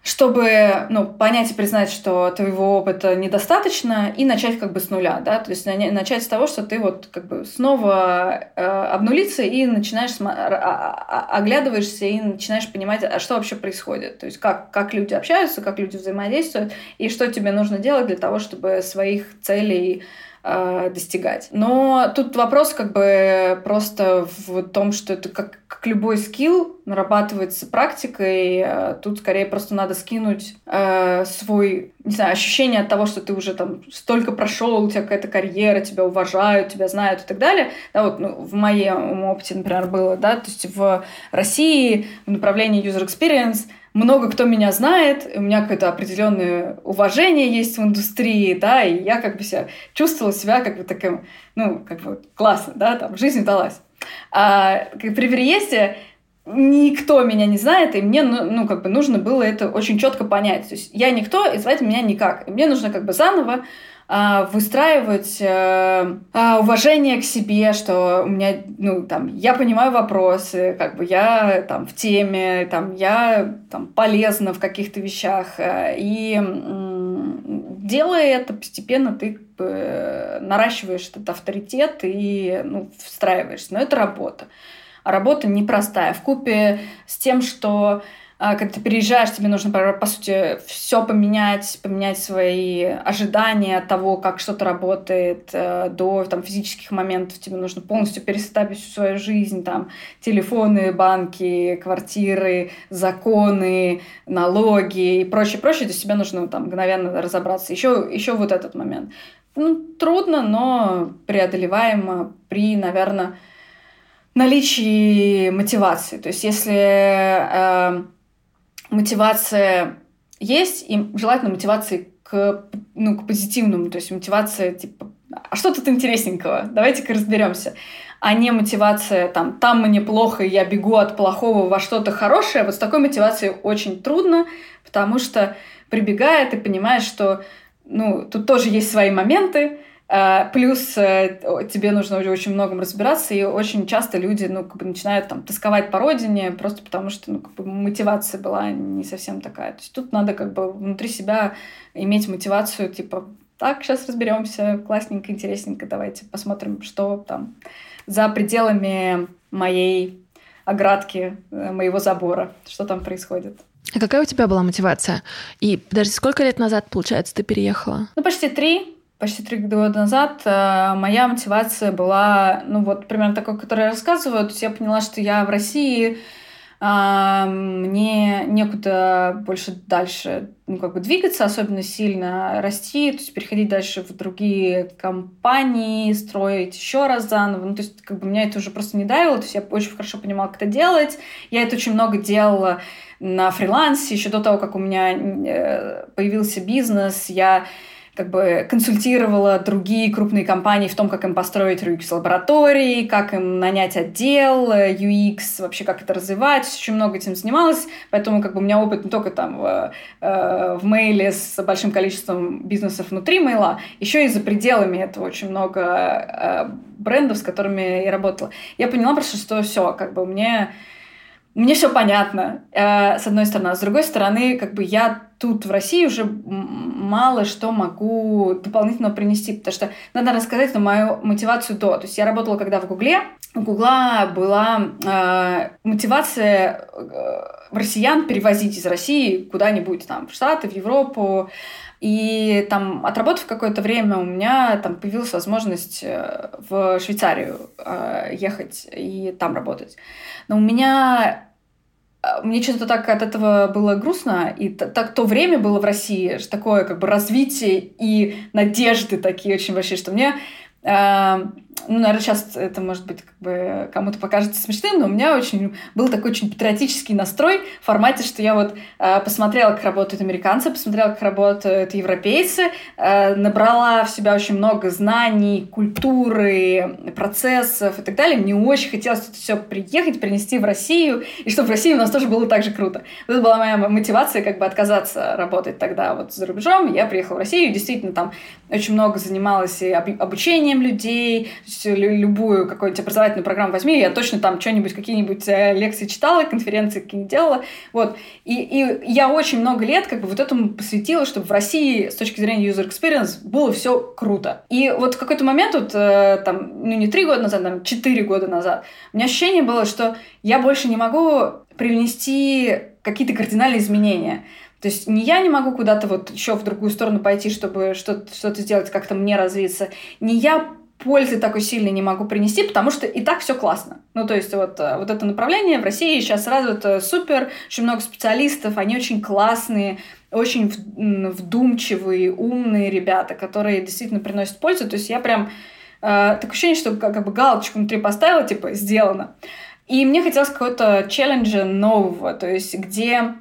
чтобы ну, понять и признать, что твоего опыта недостаточно, и начать как бы с нуля, да, то есть начать с того, что ты вот как бы снова э, обнулиться и начинаешь см- оглядываешься и начинаешь понимать, а что вообще происходит, то есть как, как люди общаются, как люди взаимодействуют, и что тебе нужно делать для того, чтобы своих целей э, достигать. Но тут вопрос как бы просто в том, что это как, как любой скилл, нарабатывается практикой. Э, тут скорее просто надо скинуть э, свой, не знаю, ощущение от того, что ты уже там столько прошел, у тебя какая-то карьера, тебя уважают, тебя знают и так далее. Да, вот ну, в моем опыте, например, было, да, то есть в России в направлении user experience много кто меня знает, у меня какое-то определенное уважение есть в индустрии, да, и я как бы себя чувствовала себя как бы таким, ну, как бы классно, да, там, жизнь удалась. А при переезде никто меня не знает, и мне, ну, ну, как бы нужно было это очень четко понять. То есть я никто, и звать меня никак. И мне нужно как бы заново выстраивать а, а, уважение к себе, что у меня, ну, там, я понимаю вопросы, как бы я там в теме, там, я там полезна в каких-то вещах, и делая это постепенно, ты наращиваешь этот авторитет и ну, встраиваешься. Но это работа. А работа непростая. В купе с тем, что а, когда ты переезжаешь, тебе нужно, по сути, все поменять, поменять свои ожидания от того, как что-то работает, э, до там, физических моментов. Тебе нужно полностью перестапить всю свою жизнь, там, телефоны, банки, квартиры, законы, налоги и прочее, прочее. То есть тебе нужно там мгновенно разобраться. Еще, еще вот этот момент. Ну, трудно, но преодолеваемо при, наверное, наличии мотивации. То есть если э, мотивация есть, и желательно мотивации к, ну, к позитивному, то есть мотивация типа, а что тут интересненького, давайте-ка разберемся, а не мотивация там, там мне плохо, я бегу от плохого во что-то хорошее, вот с такой мотивацией очень трудно, потому что прибегая, ты понимаешь, что ну, тут тоже есть свои моменты, плюс э, тебе нужно уже очень многом разбираться, и очень часто люди ну, как бы начинают там тосковать по родине, просто потому что ну, как бы мотивация была не совсем такая. То есть тут надо как бы внутри себя иметь мотивацию, типа, так, сейчас разберемся, классненько, интересненько, давайте посмотрим, что там за пределами моей оградки, э, моего забора, что там происходит. А какая у тебя была мотивация? И подожди, сколько лет назад, получается, ты переехала? Ну, почти три почти три года назад э, моя мотивация была, ну вот примерно такой, который я рассказываю. То есть я поняла, что я в России, э, мне некуда больше дальше ну, как бы двигаться, особенно сильно расти, то есть переходить дальше в другие компании, строить еще раз заново. Ну, то есть как бы меня это уже просто не давило, то есть я очень хорошо понимала, как это делать. Я это очень много делала на фрилансе, еще до того, как у меня э, появился бизнес, я как бы консультировала другие крупные компании в том, как им построить UX-лаборатории, как им нанять отдел, UX, вообще как это развивать. Очень много этим занималась, поэтому как бы у меня опыт не только там в, э, в мейле с большим количеством бизнесов внутри мейла, еще и за пределами этого очень много э, брендов, с которыми я работала. Я поняла просто, что все, как бы мне мне все понятно, э, с одной стороны. А с другой стороны, как бы я тут, в России, уже мало что могу дополнительно принести, потому что надо рассказать на мою мотивацию до. То есть я работала когда в Гугле. У Гугла была э, мотивация э, россиян перевозить из России куда-нибудь там в Штаты, в Европу. И там, отработав какое-то время, у меня там появилась возможность э, в Швейцарию э, ехать и там работать. Но у меня мне что-то так от этого было грустно, и так то время было в России, такое как бы развитие и надежды такие очень большие, что мне э, ну, наверное, сейчас это, может быть, как бы кому-то покажется смешным, но у меня очень был такой очень патриотический настрой в формате, что я вот э, посмотрела, как работают американцы, посмотрела, как работают европейцы, э, набрала в себя очень много знаний, культуры, процессов и так далее. Мне очень хотелось это все приехать, принести в Россию, и чтобы в России у нас тоже было так же круто. Это была моя мотивация как бы отказаться работать тогда вот за рубежом. Я приехала в Россию, действительно там очень много занималась и обучением людей, любую какую-нибудь образовательную программу возьми, я точно там что-нибудь, какие-нибудь э, лекции читала, конференции какие-нибудь делала. Вот. И, и я очень много лет как бы вот этому посвятила, чтобы в России с точки зрения user experience было все круто. И вот в какой-то момент, вот э, там, ну не три года назад, там, четыре года назад, у меня ощущение было, что я больше не могу привнести какие-то кардинальные изменения. То есть не я не могу куда-то вот еще в другую сторону пойти, чтобы что-то, что-то сделать, как-то мне развиться. Не я пользы такой сильной не могу принести, потому что и так все классно. Ну, то есть вот, э, вот это направление в России сейчас развито супер, очень много специалистов, они очень классные, очень вдумчивые, умные ребята, которые действительно приносят пользу. То есть я прям э, такое ощущение, что как, как бы галочку внутри поставила, типа, сделано. И мне хотелось какого-то челленджа нового, то есть где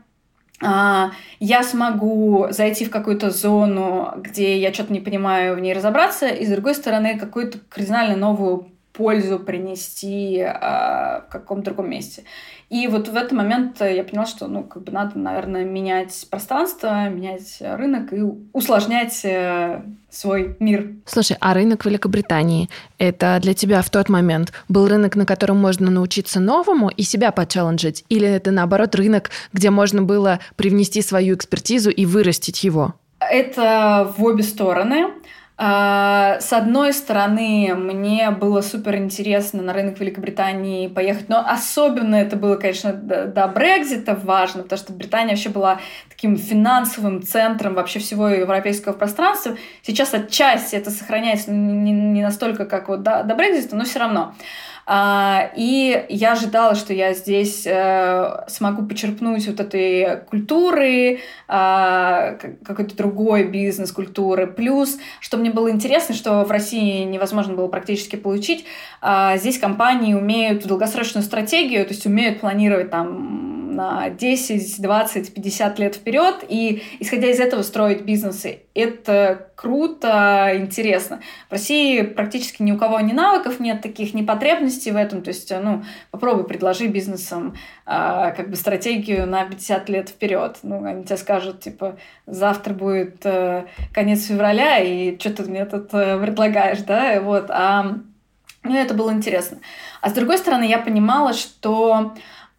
я смогу зайти в какую-то зону, где я что-то не понимаю, в ней разобраться, и с другой стороны какую-то кардинально новую пользу принести а, в каком-то другом месте. И вот в этот момент я поняла, что, ну, как бы надо, наверное, менять пространство, менять рынок и усложнять э, свой мир. Слушай, а рынок Великобритании, это для тебя в тот момент был рынок, на котором можно научиться новому и себя почелленджить? Или это, наоборот, рынок, где можно было привнести свою экспертизу и вырастить его? Это в обе стороны. А, с одной стороны, мне было супер интересно на рынок Великобритании поехать, но особенно это было, конечно, до Брекзита важно, потому что Британия вообще была таким финансовым центром вообще всего европейского пространства. Сейчас отчасти это сохраняется не настолько, как вот до Брекзита, но все равно. А, и я ожидала, что я здесь э, смогу почерпнуть вот этой культуры, а, какой-то другой бизнес-культуры. Плюс, что мне было интересно, что в России невозможно было практически получить, а, здесь компании умеют долгосрочную стратегию, то есть умеют планировать там на 10, 20, 50 лет вперед и, исходя из этого, строить бизнесы. Это круто, интересно. В России практически ни у кого ни навыков нет, таких ни потребностей в этом. То есть, ну, попробуй предложи бизнесам э, как бы стратегию на 50 лет вперед. Ну, они тебе скажут, типа, завтра будет э, конец февраля, и что ты мне тут э, предлагаешь, да, вот. А, ну, это было интересно. А с другой стороны, я понимала, что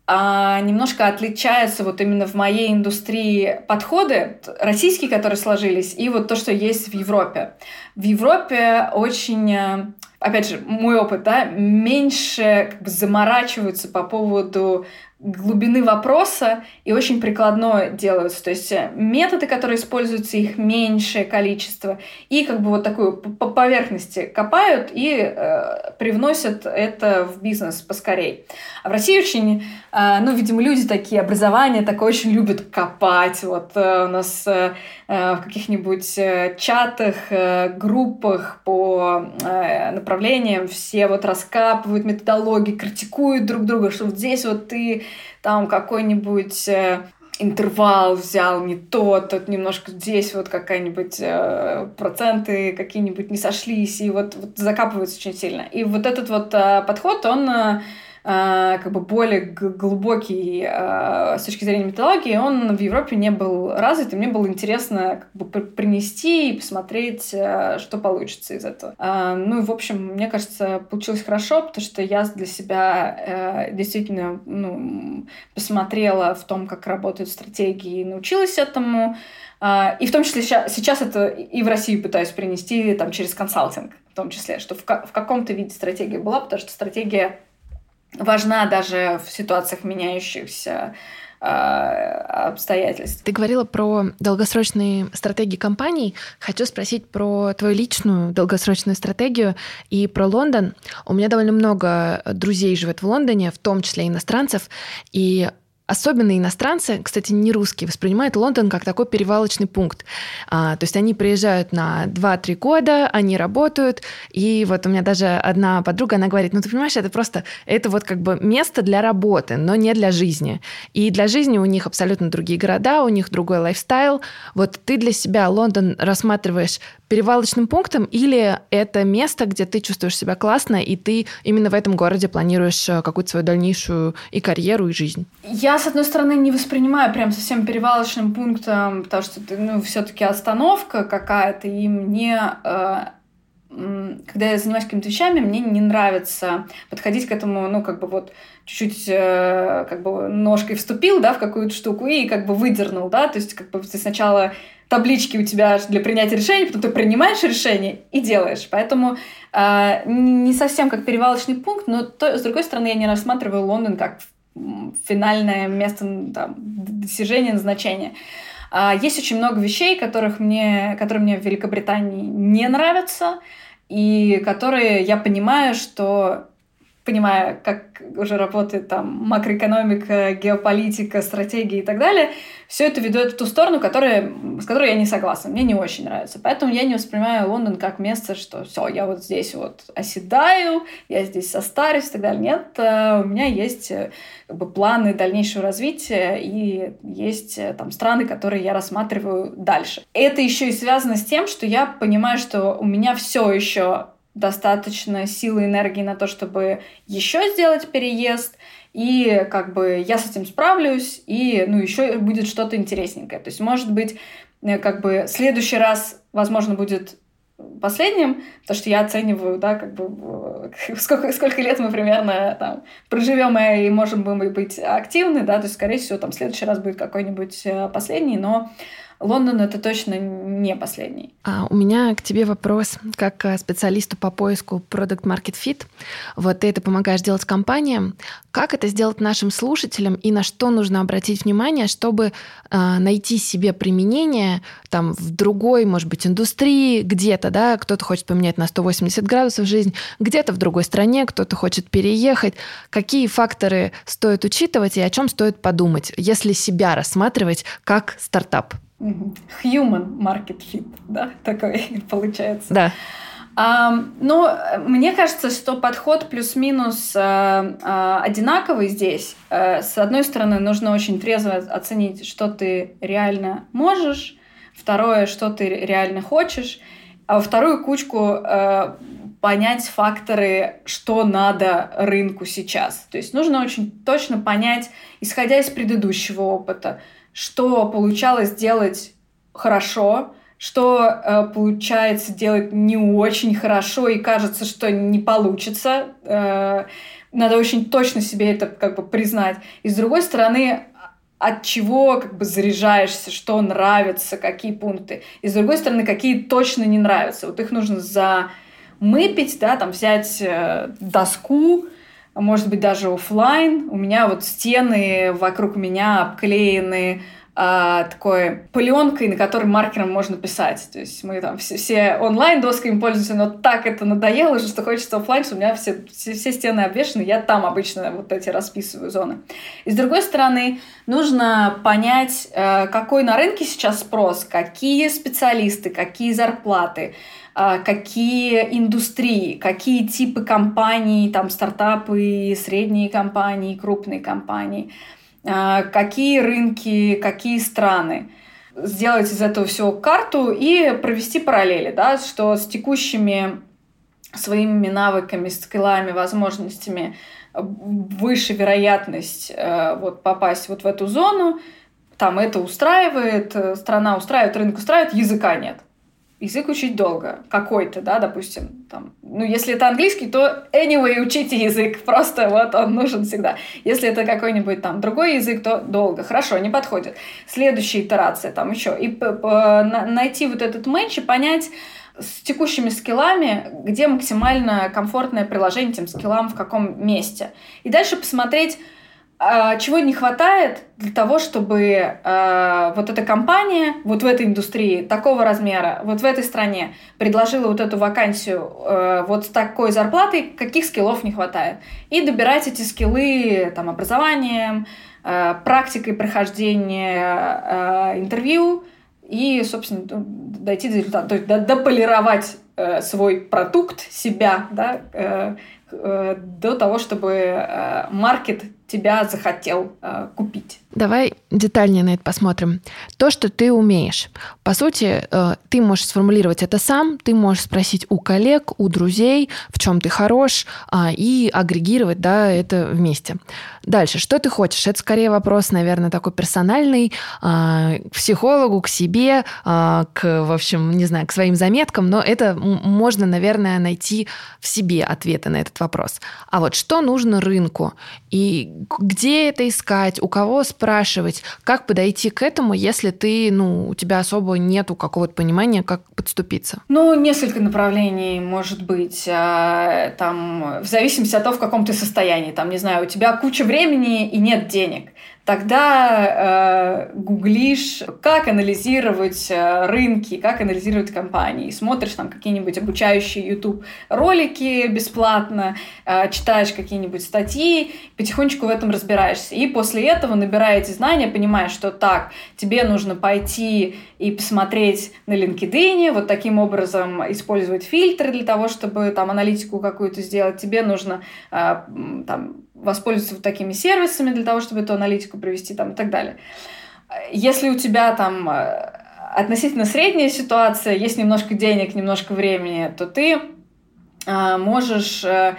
а, немножко отличаются вот именно в моей индустрии подходы российские, которые сложились, и вот то, что есть в Европе. В Европе очень, э, опять же, мой опыт, да, меньше как бы заморачиваются по поводу глубины вопроса и очень прикладно делаются. То есть э, методы, которые используются, их меньшее количество. И как бы вот такую по поверхности копают и э, привносят это в бизнес поскорей. А в России очень, э, ну, видимо, люди такие, образование такое очень любят копать. Вот э, у нас э, э в каких-нибудь э, чатах, э, группах по э, направлениям все вот раскапывают методологии, критикуют друг друга, что вот здесь вот ты там какой-нибудь э, интервал взял не тот, тут немножко здесь вот какая-нибудь э, проценты какие-нибудь не сошлись, и вот, вот закапывается очень сильно. И вот этот вот э, подход, он Э, как бы более глубокий э, с точки зрения методологии, он в Европе не был развит, и мне было интересно как бы принести и посмотреть, э, что получится из этого. Ну и, в общем, мне кажется, получилось хорошо, потому что я для себя действительно ну, посмотрела в том, как работают стратегии, и научилась этому. И в том числе сейчас это и в Россию пытаюсь принести там, через консалтинг, в том числе, что в каком-то виде стратегия была, потому что стратегия важна даже в ситуациях меняющихся а, обстоятельств. Ты говорила про долгосрочные стратегии компаний. Хочу спросить про твою личную долгосрочную стратегию и про Лондон. У меня довольно много друзей живет в Лондоне, в том числе иностранцев, и Особенно иностранцы, кстати, не русские, воспринимают Лондон как такой перевалочный пункт. А, то есть они приезжают на 2-3 года, они работают, и вот у меня даже одна подруга, она говорит, ну ты понимаешь, это просто, это вот как бы место для работы, но не для жизни. И для жизни у них абсолютно другие города, у них другой лайфстайл. Вот ты для себя Лондон рассматриваешь перевалочным пунктом или это место, где ты чувствуешь себя классно, и ты именно в этом городе планируешь э, какую-то свою дальнейшую и карьеру, и жизнь? Я с одной стороны, не воспринимаю прям совсем перевалочным пунктом, потому что ну, все-таки остановка какая-то, и мне э, когда я занимаюсь какими-то вещами, мне не нравится подходить к этому, ну, как бы вот чуть-чуть э, как бы ножкой вступил, да, в какую-то штуку и как бы выдернул, да, то есть как бы ты сначала таблички у тебя для принятия решений, потом ты принимаешь решение и делаешь. Поэтому э, не совсем как перевалочный пункт, но то, с другой стороны я не рассматриваю Лондон как финальное место там, достижения, назначения. А, есть очень много вещей, которых мне, которые мне в Великобритании не нравятся. и которые я понимаю, что понимая, как уже работает там макроэкономика, геополитика, стратегия и так далее, все это ведет в ту сторону, которая, с которой я не согласна. Мне не очень нравится. Поэтому я не воспринимаю Лондон как место, что все, я вот здесь вот оседаю, я здесь состарюсь и так далее. Нет, э, у меня есть э, как бы, планы дальнейшего развития и есть э, там страны, которые я рассматриваю дальше. Это еще и связано с тем, что я понимаю, что у меня все еще достаточно силы и энергии на то, чтобы еще сделать переезд, и как бы я с этим справлюсь, и ну еще будет что-то интересненькое. То есть, может быть, э, как бы следующий раз, возможно, будет последним, потому что я оцениваю, да, как бы сколько, сколько лет мы примерно там проживем и можем мы быть активны, да, то есть, скорее всего, там следующий раз будет какой-нибудь э, последний, но Лондон это точно не последний. А у меня к тебе вопрос как к специалисту по поиску Product Market Fit. Вот ты это помогаешь делать компаниям. Как это сделать нашим слушателям и на что нужно обратить внимание, чтобы э, найти себе применение там в другой, может быть, индустрии, где-то, да, кто-то хочет поменять на 180 градусов жизнь, где-то в другой стране, кто-то хочет переехать. Какие факторы стоит учитывать и о чем стоит подумать, если себя рассматривать как стартап? Human market fit, да, такой получается. Да. А, но мне кажется, что подход плюс-минус а, а, одинаковый здесь. С одной стороны, нужно очень трезво оценить, что ты реально можешь, второе, что ты реально хочешь, а во вторую кучку понять факторы, что надо рынку сейчас. То есть нужно очень точно понять, исходя из предыдущего опыта, что получалось делать хорошо, что э, получается делать не очень хорошо и кажется, что не получится. Э, надо очень точно себе это как бы признать. И с другой стороны, от чего как бы заряжаешься, что нравится, какие пункты. И с другой стороны, какие точно не нравятся. Вот их нужно замыпить, да, там взять э, доску, может быть, даже офлайн. У меня вот стены вокруг меня обклеены а, такой пленкой, на которой маркером можно писать. То есть мы там все, все онлайн досками пользуемся, но так это надоело что хочется офлайн, что у меня все, все, все стены обвешаны, я там обычно вот эти расписываю зоны. И с другой стороны, нужно понять, э, какой на рынке сейчас спрос, какие специалисты, какие зарплаты, а, какие индустрии, какие типы компаний, там стартапы, средние компании, крупные компании, а, какие рынки, какие страны. Сделать из этого всего карту и провести параллели, да, что с текущими своими навыками, скиллами, возможностями выше вероятность э, вот, попасть вот в эту зону, там это устраивает, э, страна устраивает, рынок устраивает, языка нет язык учить долго, какой-то, да, допустим, там, ну, если это английский, то anyway, учите язык, просто вот он нужен всегда. Если это какой-нибудь там другой язык, то долго, хорошо, не подходит. Следующая итерация там еще, и найти вот этот матч и понять, с текущими скиллами, где максимально комфортное приложение этим скиллам, в каком месте. И дальше посмотреть, чего не хватает для того, чтобы э, вот эта компания вот в этой индустрии такого размера, вот в этой стране предложила вот эту вакансию э, вот с такой зарплатой, каких скиллов не хватает. И добирать эти скиллы там, образованием, практикой прохождения интервью и, собственно, дойти до результата, то есть дополировать э, свой продукт, себя, да, э, э, до того, чтобы э, маркет тебя захотел э, купить. Давай детальнее на это посмотрим. То, что ты умеешь. По сути, э, ты можешь сформулировать это сам, ты можешь спросить у коллег, у друзей, в чем ты хорош, э, и агрегировать да, это вместе. Дальше, что ты хочешь? Это скорее вопрос, наверное, такой персональный, э, к психологу, к себе, э, к, в общем, не знаю, к своим заметкам, но это можно, наверное, найти в себе ответы на этот вопрос. А вот что нужно рынку? И где это искать, у кого спрашивать, как подойти к этому, если ты, ну, у тебя особо нету какого-то понимания, как подступиться? Ну, несколько направлений может быть. А, там, в зависимости от того, в каком ты состоянии. Там, не знаю, у тебя куча времени и нет денег тогда э, гуглишь, как анализировать э, рынки, как анализировать компании. Смотришь там какие-нибудь обучающие YouTube ролики бесплатно, э, читаешь какие-нибудь статьи, потихонечку в этом разбираешься. И после этого, набирая эти знания, понимаешь, что так, тебе нужно пойти и посмотреть на LinkedIn, вот таким образом использовать фильтры для того, чтобы там аналитику какую-то сделать. Тебе нужно э, там воспользоваться вот такими сервисами для того, чтобы эту аналитику провести там, и так далее. Если у тебя там э, относительно средняя ситуация, есть немножко денег, немножко времени, то ты э, можешь э,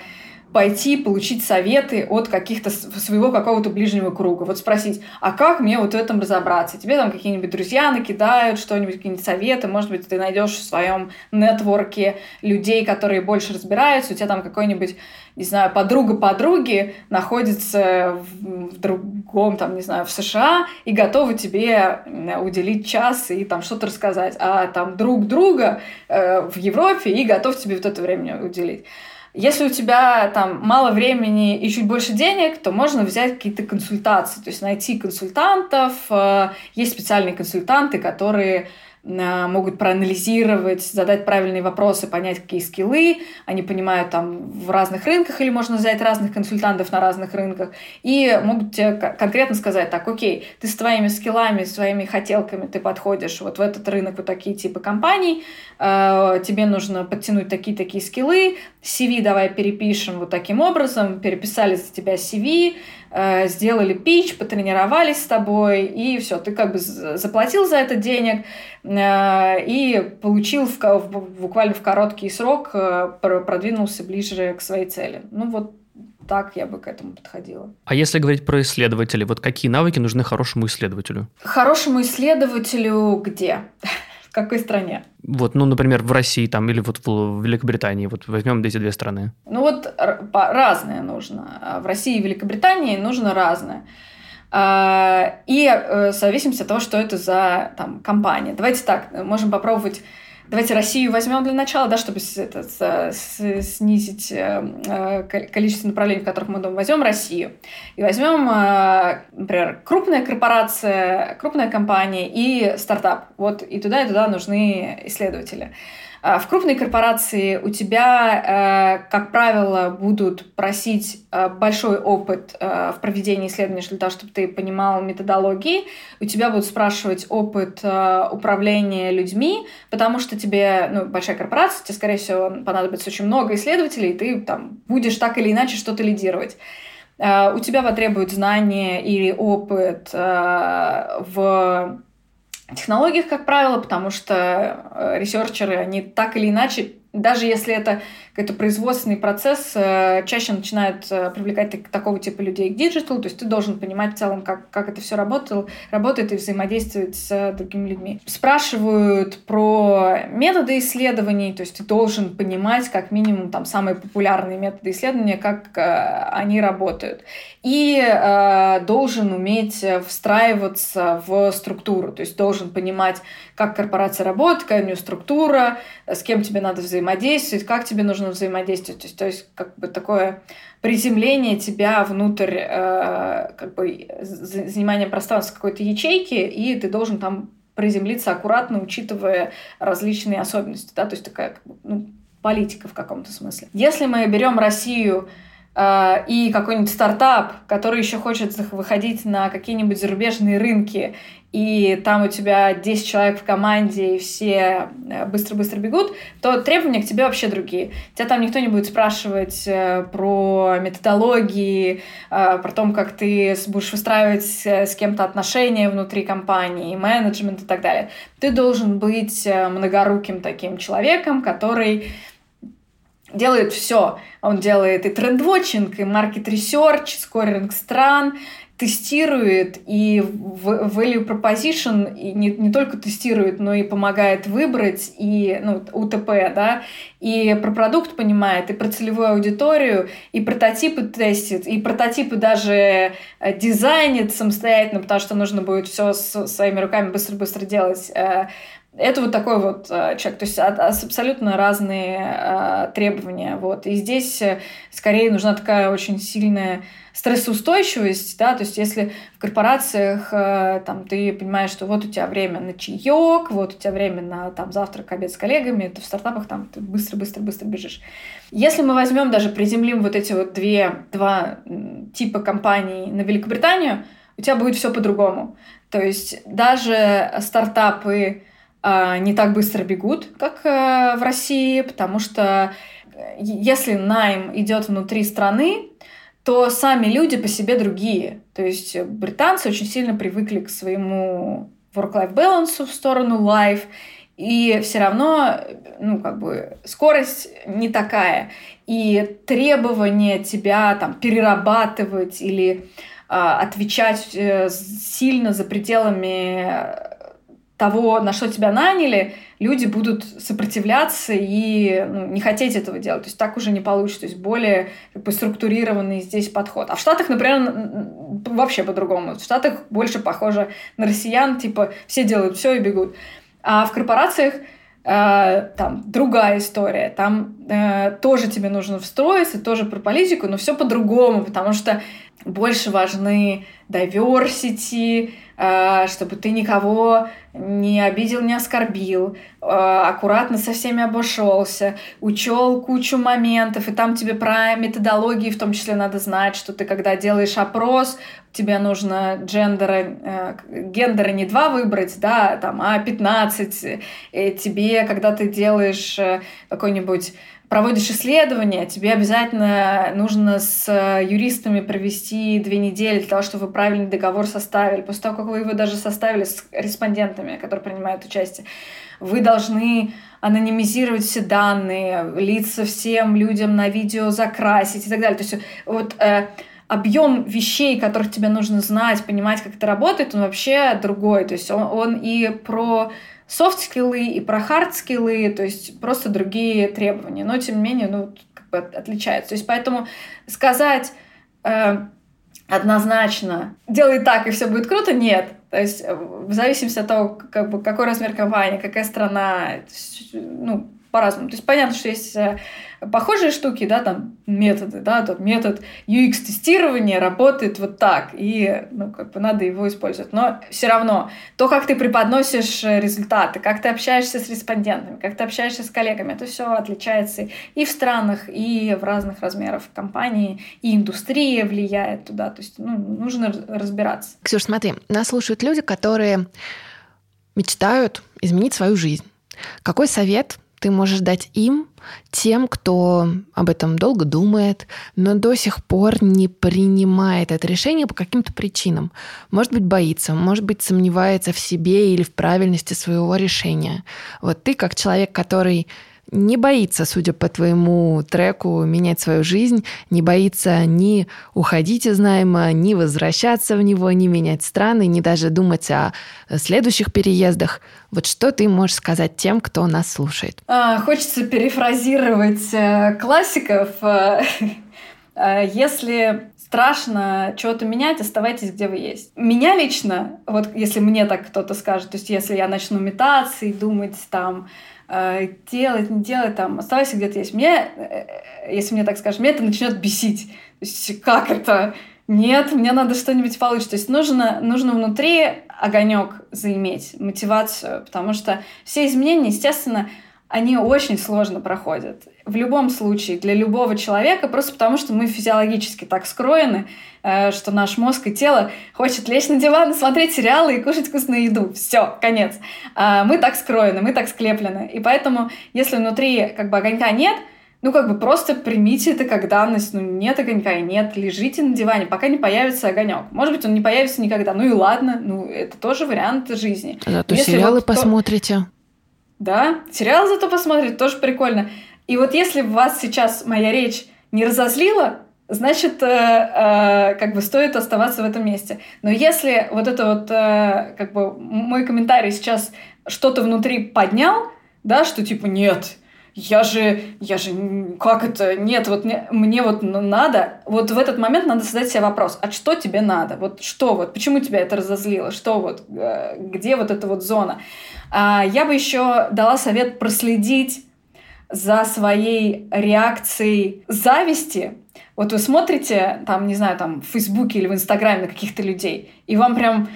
пойти получить советы от каких-то своего какого-то ближнего круга. Вот спросить, а как мне вот в этом разобраться? Тебе там какие-нибудь друзья накидают что-нибудь, какие-нибудь советы, может быть, ты найдешь в своем нетворке людей, которые больше разбираются, у тебя там какой-нибудь не знаю, подруга подруги находится в, в другом, там, не знаю, в США и готова тебе уделить час и там что-то рассказать, а там друг друга э, в Европе и готов тебе вот это время уделить. Если у тебя там мало времени и чуть больше денег, то можно взять какие-то консультации, то есть найти консультантов. Э, есть специальные консультанты, которые могут проанализировать, задать правильные вопросы, понять, какие скиллы. Они понимают там в разных рынках, или можно взять разных консультантов на разных рынках, и могут тебе конкретно сказать, так, окей, ты с твоими скиллами, с твоими хотелками ты подходишь вот в этот рынок, вот такие типы компаний, э, тебе нужно подтянуть такие-такие скиллы, CV давай перепишем вот таким образом, переписали за тебя CV, сделали пич, потренировались с тобой, и все, ты как бы заплатил за это денег э, и получил в, в, буквально в короткий срок, э, продвинулся ближе к своей цели. Ну вот так я бы к этому подходила. А если говорить про исследователей, вот какие навыки нужны хорошему исследователю? Хорошему исследователю где? какой стране? Вот, ну, например, в России там или вот в Великобритании. Вот возьмем эти две страны. Ну вот разное нужно. А в России и Великобритании нужно разное. А, и э, в зависимости от того, что это за там, компания. Давайте так, можем попробовать Давайте Россию возьмем для начала, да, чтобы это, снизить э, э, количество направлений, в которых мы возьмем Россию. И возьмем, э, например, крупная корпорация, крупная компания и стартап. Вот и туда, и туда нужны исследователи. А, в крупной корпорации у тебя, э, как правило, будут просить э, большой опыт э, в проведении исследований для того, чтобы ты понимал методологии. У тебя будут спрашивать опыт управления людьми, потому что тебе, ну, большая корпорация, тебе, скорее всего, понадобится очень много исследователей, и ты там будешь так или иначе что-то лидировать. У тебя потребуют знания или опыт в технологиях, как правило, потому что э, researcher ы, они так или иначе даже если это какой-то производственный процесс, э, чаще начинают э, привлекать такого типа людей к digital у, то есть ты должен понимать в целом, как, как это все работало, работает и взаимодействовать с другими людьми. Спрашивают про методы исследований, то есть ты должен понимать как минимум там самые популярные методы исследования, как э, они работают. И э, должен уметь встраиваться в структуру, то есть должен понимать, как корпорация работает, какая у нее структура, с кем тебе надо взаимодействовать, как тебе нужно взаимодействовать. То есть, то есть как бы такое приземление тебя внутрь э, как бы занимания пространства какой-то ячейки, и ты должен там приземлиться аккуратно, учитывая различные особенности. Да? То есть такая ну, политика в каком-то смысле. Если мы берем Россию и какой-нибудь стартап, который еще хочет выходить на какие-нибудь зарубежные рынки и там у тебя 10 человек в команде, и все э, быстро-быстро бегут, то требования к тебе вообще другие. Тебя там никто не будет спрашивать э, про методологии, э, про то, как ты будешь выстраивать с кем-то отношения внутри компании, менеджмент и так далее. Ты должен быть многоруким таким человеком, который делает все. Он делает и trend watching, и market research, скоринг стран, тестирует и value proposition и не, не только тестирует, но и помогает выбрать, и ну, УТП, да, и про продукт понимает, и про целевую аудиторию, и прототипы тестит, и прототипы даже э, дизайнит самостоятельно, потому что нужно будет все своими руками быстро-быстро делать. Это вот такой вот э, человек, то есть абсолютно разные э, требования. Вот. И здесь э, скорее нужна такая очень сильная стрессоустойчивость, да, то есть если в корпорациях там ты понимаешь, что вот у тебя время на чаек, вот у тебя время на там завтрак, обед с коллегами, то в стартапах там ты быстро-быстро-быстро бежишь. Если мы возьмем даже приземлим вот эти вот две, два типа компаний на Великобританию, у тебя будет все по-другому. То есть даже стартапы не так быстро бегут, как э, в России, потому что э, если найм идет внутри страны, то сами люди по себе другие. То есть британцы очень сильно привыкли к своему work-life balance в сторону life, и все равно, ну, как бы, скорость не такая. И требование тебя там перерабатывать или а, отвечать э, сильно за пределами того, на что тебя наняли, люди будут сопротивляться и ну, не хотеть этого делать. То есть так уже не получится. То есть более как бы, структурированный здесь подход. А в Штатах, например, вообще по-другому. В Штатах больше похоже на россиян, типа все делают все и бегут. А в корпорациях э, там другая история. Там э, тоже тебе нужно встроиться, тоже про политику, но все по-другому, потому что больше важны diversity, чтобы ты никого не обидел, не оскорбил, э, аккуратно со всеми обошелся, учел кучу моментов, и там тебе про методологии в том числе надо знать, что ты когда делаешь опрос, тебе нужно гендера, э, гендера не два выбрать, да, там, а 15. И тебе, когда ты делаешь какой-нибудь проводишь исследование, тебе обязательно нужно с юристами провести две недели для того, чтобы вы правильный договор составили. После того, как вы его даже составили с респондентами, которые принимают участие, вы должны анонимизировать все данные, лица всем людям на видео закрасить и так далее. То есть вот э, объем вещей, которых тебе нужно знать, понимать, как это работает, он вообще другой. То есть он, он и про софт-скиллы и про хард-скиллы, то есть просто другие требования, но тем не менее, ну, как бы отличаются. То есть поэтому сказать э, однозначно делай так и все будет круто, нет. То есть э, в зависимости от того, как бы, какой размер компании, какая страна, ну, по-разному. То есть понятно, что есть э, похожие штуки, да, там методы, да, тот метод UX-тестирования работает вот так, и, ну, как бы надо его использовать. Но все равно то, как ты преподносишь э, результаты, как ты общаешься с респондентами, как ты общаешься с коллегами, это все отличается и в странах, и в разных размерах компании, и индустрия влияет туда, то есть, ну, нужно разбираться. Ксюш, смотри, нас слушают люди, которые мечтают изменить свою жизнь. Какой совет ты можешь дать им, тем, кто об этом долго думает, но до сих пор не принимает это решение по каким-то причинам. Может быть, боится, может быть, сомневается в себе или в правильности своего решения. Вот ты, как человек, который не боится, судя по твоему треку, менять свою жизнь, не боится ни уходить из найма, ни возвращаться в него, ни менять страны, ни даже думать о следующих переездах. Вот что ты можешь сказать тем, кто нас слушает? А, хочется перефразировать э, классиков. Э, э, если страшно чего-то менять, оставайтесь, где вы есть. Меня лично, вот если мне так кто-то скажет, то есть если я начну метаться и думать там, делать, не делать, там, оставайся где-то есть. Мне, э, э, если мне так скажешь, мне это начнет бесить. То есть, как это? Нет, мне надо что-нибудь получить. То есть нужно, нужно внутри огонек заиметь, мотивацию, потому что все изменения, естественно, они очень сложно проходят. В любом случае, для любого человека, просто потому что мы физиологически так скроены, э, что наш мозг и тело хочет лечь на диван, смотреть сериалы и кушать вкусную еду. Все, конец. А мы так скроены, мы так склеплены. И поэтому, если внутри как бы огонька нет, ну, как бы просто примите это как данность. Ну, нет огонька и нет. Лежите на диване, пока не появится огонек. Может быть, он не появится никогда. Ну и ладно. Ну, это тоже вариант жизни. Зато Если сериалы вот посмотрите. Да, сериал зато посмотреть, тоже прикольно. И вот если вас сейчас моя речь не разозлила, значит, э, э, как бы стоит оставаться в этом месте. Но если вот это вот, э, как бы мой комментарий сейчас что-то внутри поднял, да, что типа нет, я же, я же, как это, нет, вот мне, мне вот надо, вот в этот момент надо задать себе вопрос, а что тебе надо? Вот что вот, почему тебя это разозлило? Что вот, э, где вот эта вот зона? А, я бы еще дала совет проследить за своей реакцией зависти. Вот вы смотрите, там, не знаю, там, в Фейсбуке или в Инстаграме на каких-то людей, и вам прям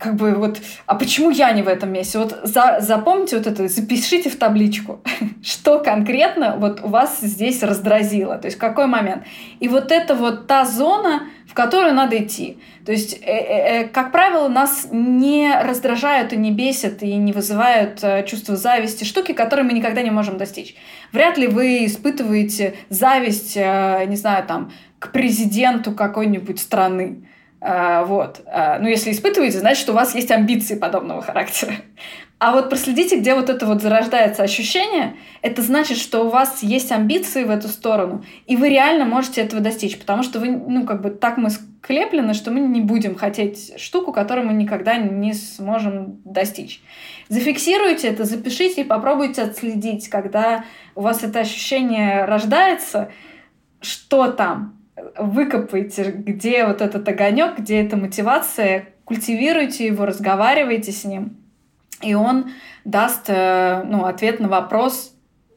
как бы вот, а почему я не в этом месте? Вот за, запомните вот это, запишите в табличку, что конкретно вот у вас здесь раздразило, то есть какой момент. И вот это вот та зона, в которую надо идти. То есть, э, э, э, как правило, нас не раздражают и не бесят и не вызывают э, чувство зависти, штуки, которые мы никогда не можем достичь. Вряд ли вы испытываете зависть, э, не знаю, там, к президенту какой-нибудь страны а, вот. А, ну, если испытываете, значит, у вас есть амбиции подобного характера. А вот проследите, где вот это вот зарождается ощущение, это значит, что у вас есть амбиции в эту сторону, и вы реально можете этого достичь, потому что вы, ну, как бы так мы склеплены, что мы не будем хотеть штуку, которую мы никогда не сможем достичь. Зафиксируйте это, запишите и попробуйте отследить, когда у вас это ощущение рождается, что там, выкопайте, где вот этот огонек, где эта мотивация, культивируйте его, разговаривайте с ним, и он даст э, ну, ответ на вопрос,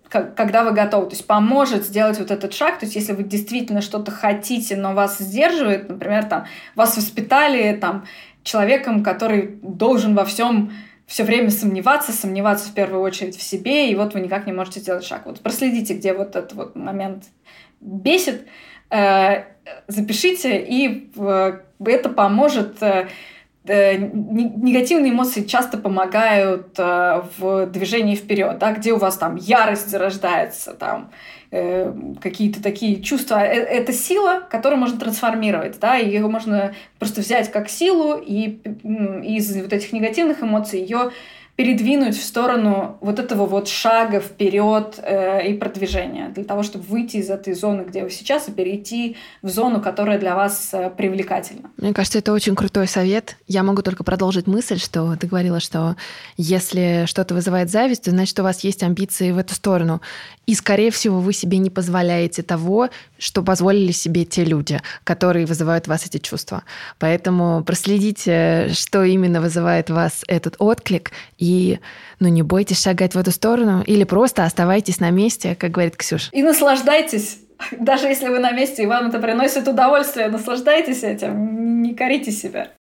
когда вы готовы, то есть поможет сделать вот этот шаг, то есть если вы действительно что-то хотите, но вас сдерживает, например, там, вас воспитали там, человеком, который должен во всем все время сомневаться, сомневаться в первую очередь в себе, и вот вы никак не можете сделать шаг. Вот проследите, где вот этот вот момент бесит, запишите, и э, это поможет э, негативные эмоции часто помогают в движении вперед, да, где у вас там ярость зарождается, там какие-то такие чувства. Это сила, которую можно трансформировать, да, ее можно просто взять как силу и из вот этих негативных эмоций ее передвинуть в сторону вот этого вот шага вперед э, и продвижения, для того, чтобы выйти из этой зоны, где вы сейчас, и перейти в зону, которая для вас э, привлекательна. Мне кажется, это очень крутой совет. Я могу только продолжить мысль, что ты говорила, что если что-то вызывает зависть, то значит, у вас есть амбиции в эту сторону. И, скорее всего, вы себе не позволяете того, что позволили себе те люди, которые вызывают в вас эти чувства. Поэтому проследите, что именно вызывает вас этот отклик, и ну, не бойтесь шагать в эту сторону или просто оставайтесь на месте, как говорит Ксюша. И наслаждайтесь. Даже если вы на месте, и вам это приносит удовольствие, наслаждайтесь этим, не корите себя.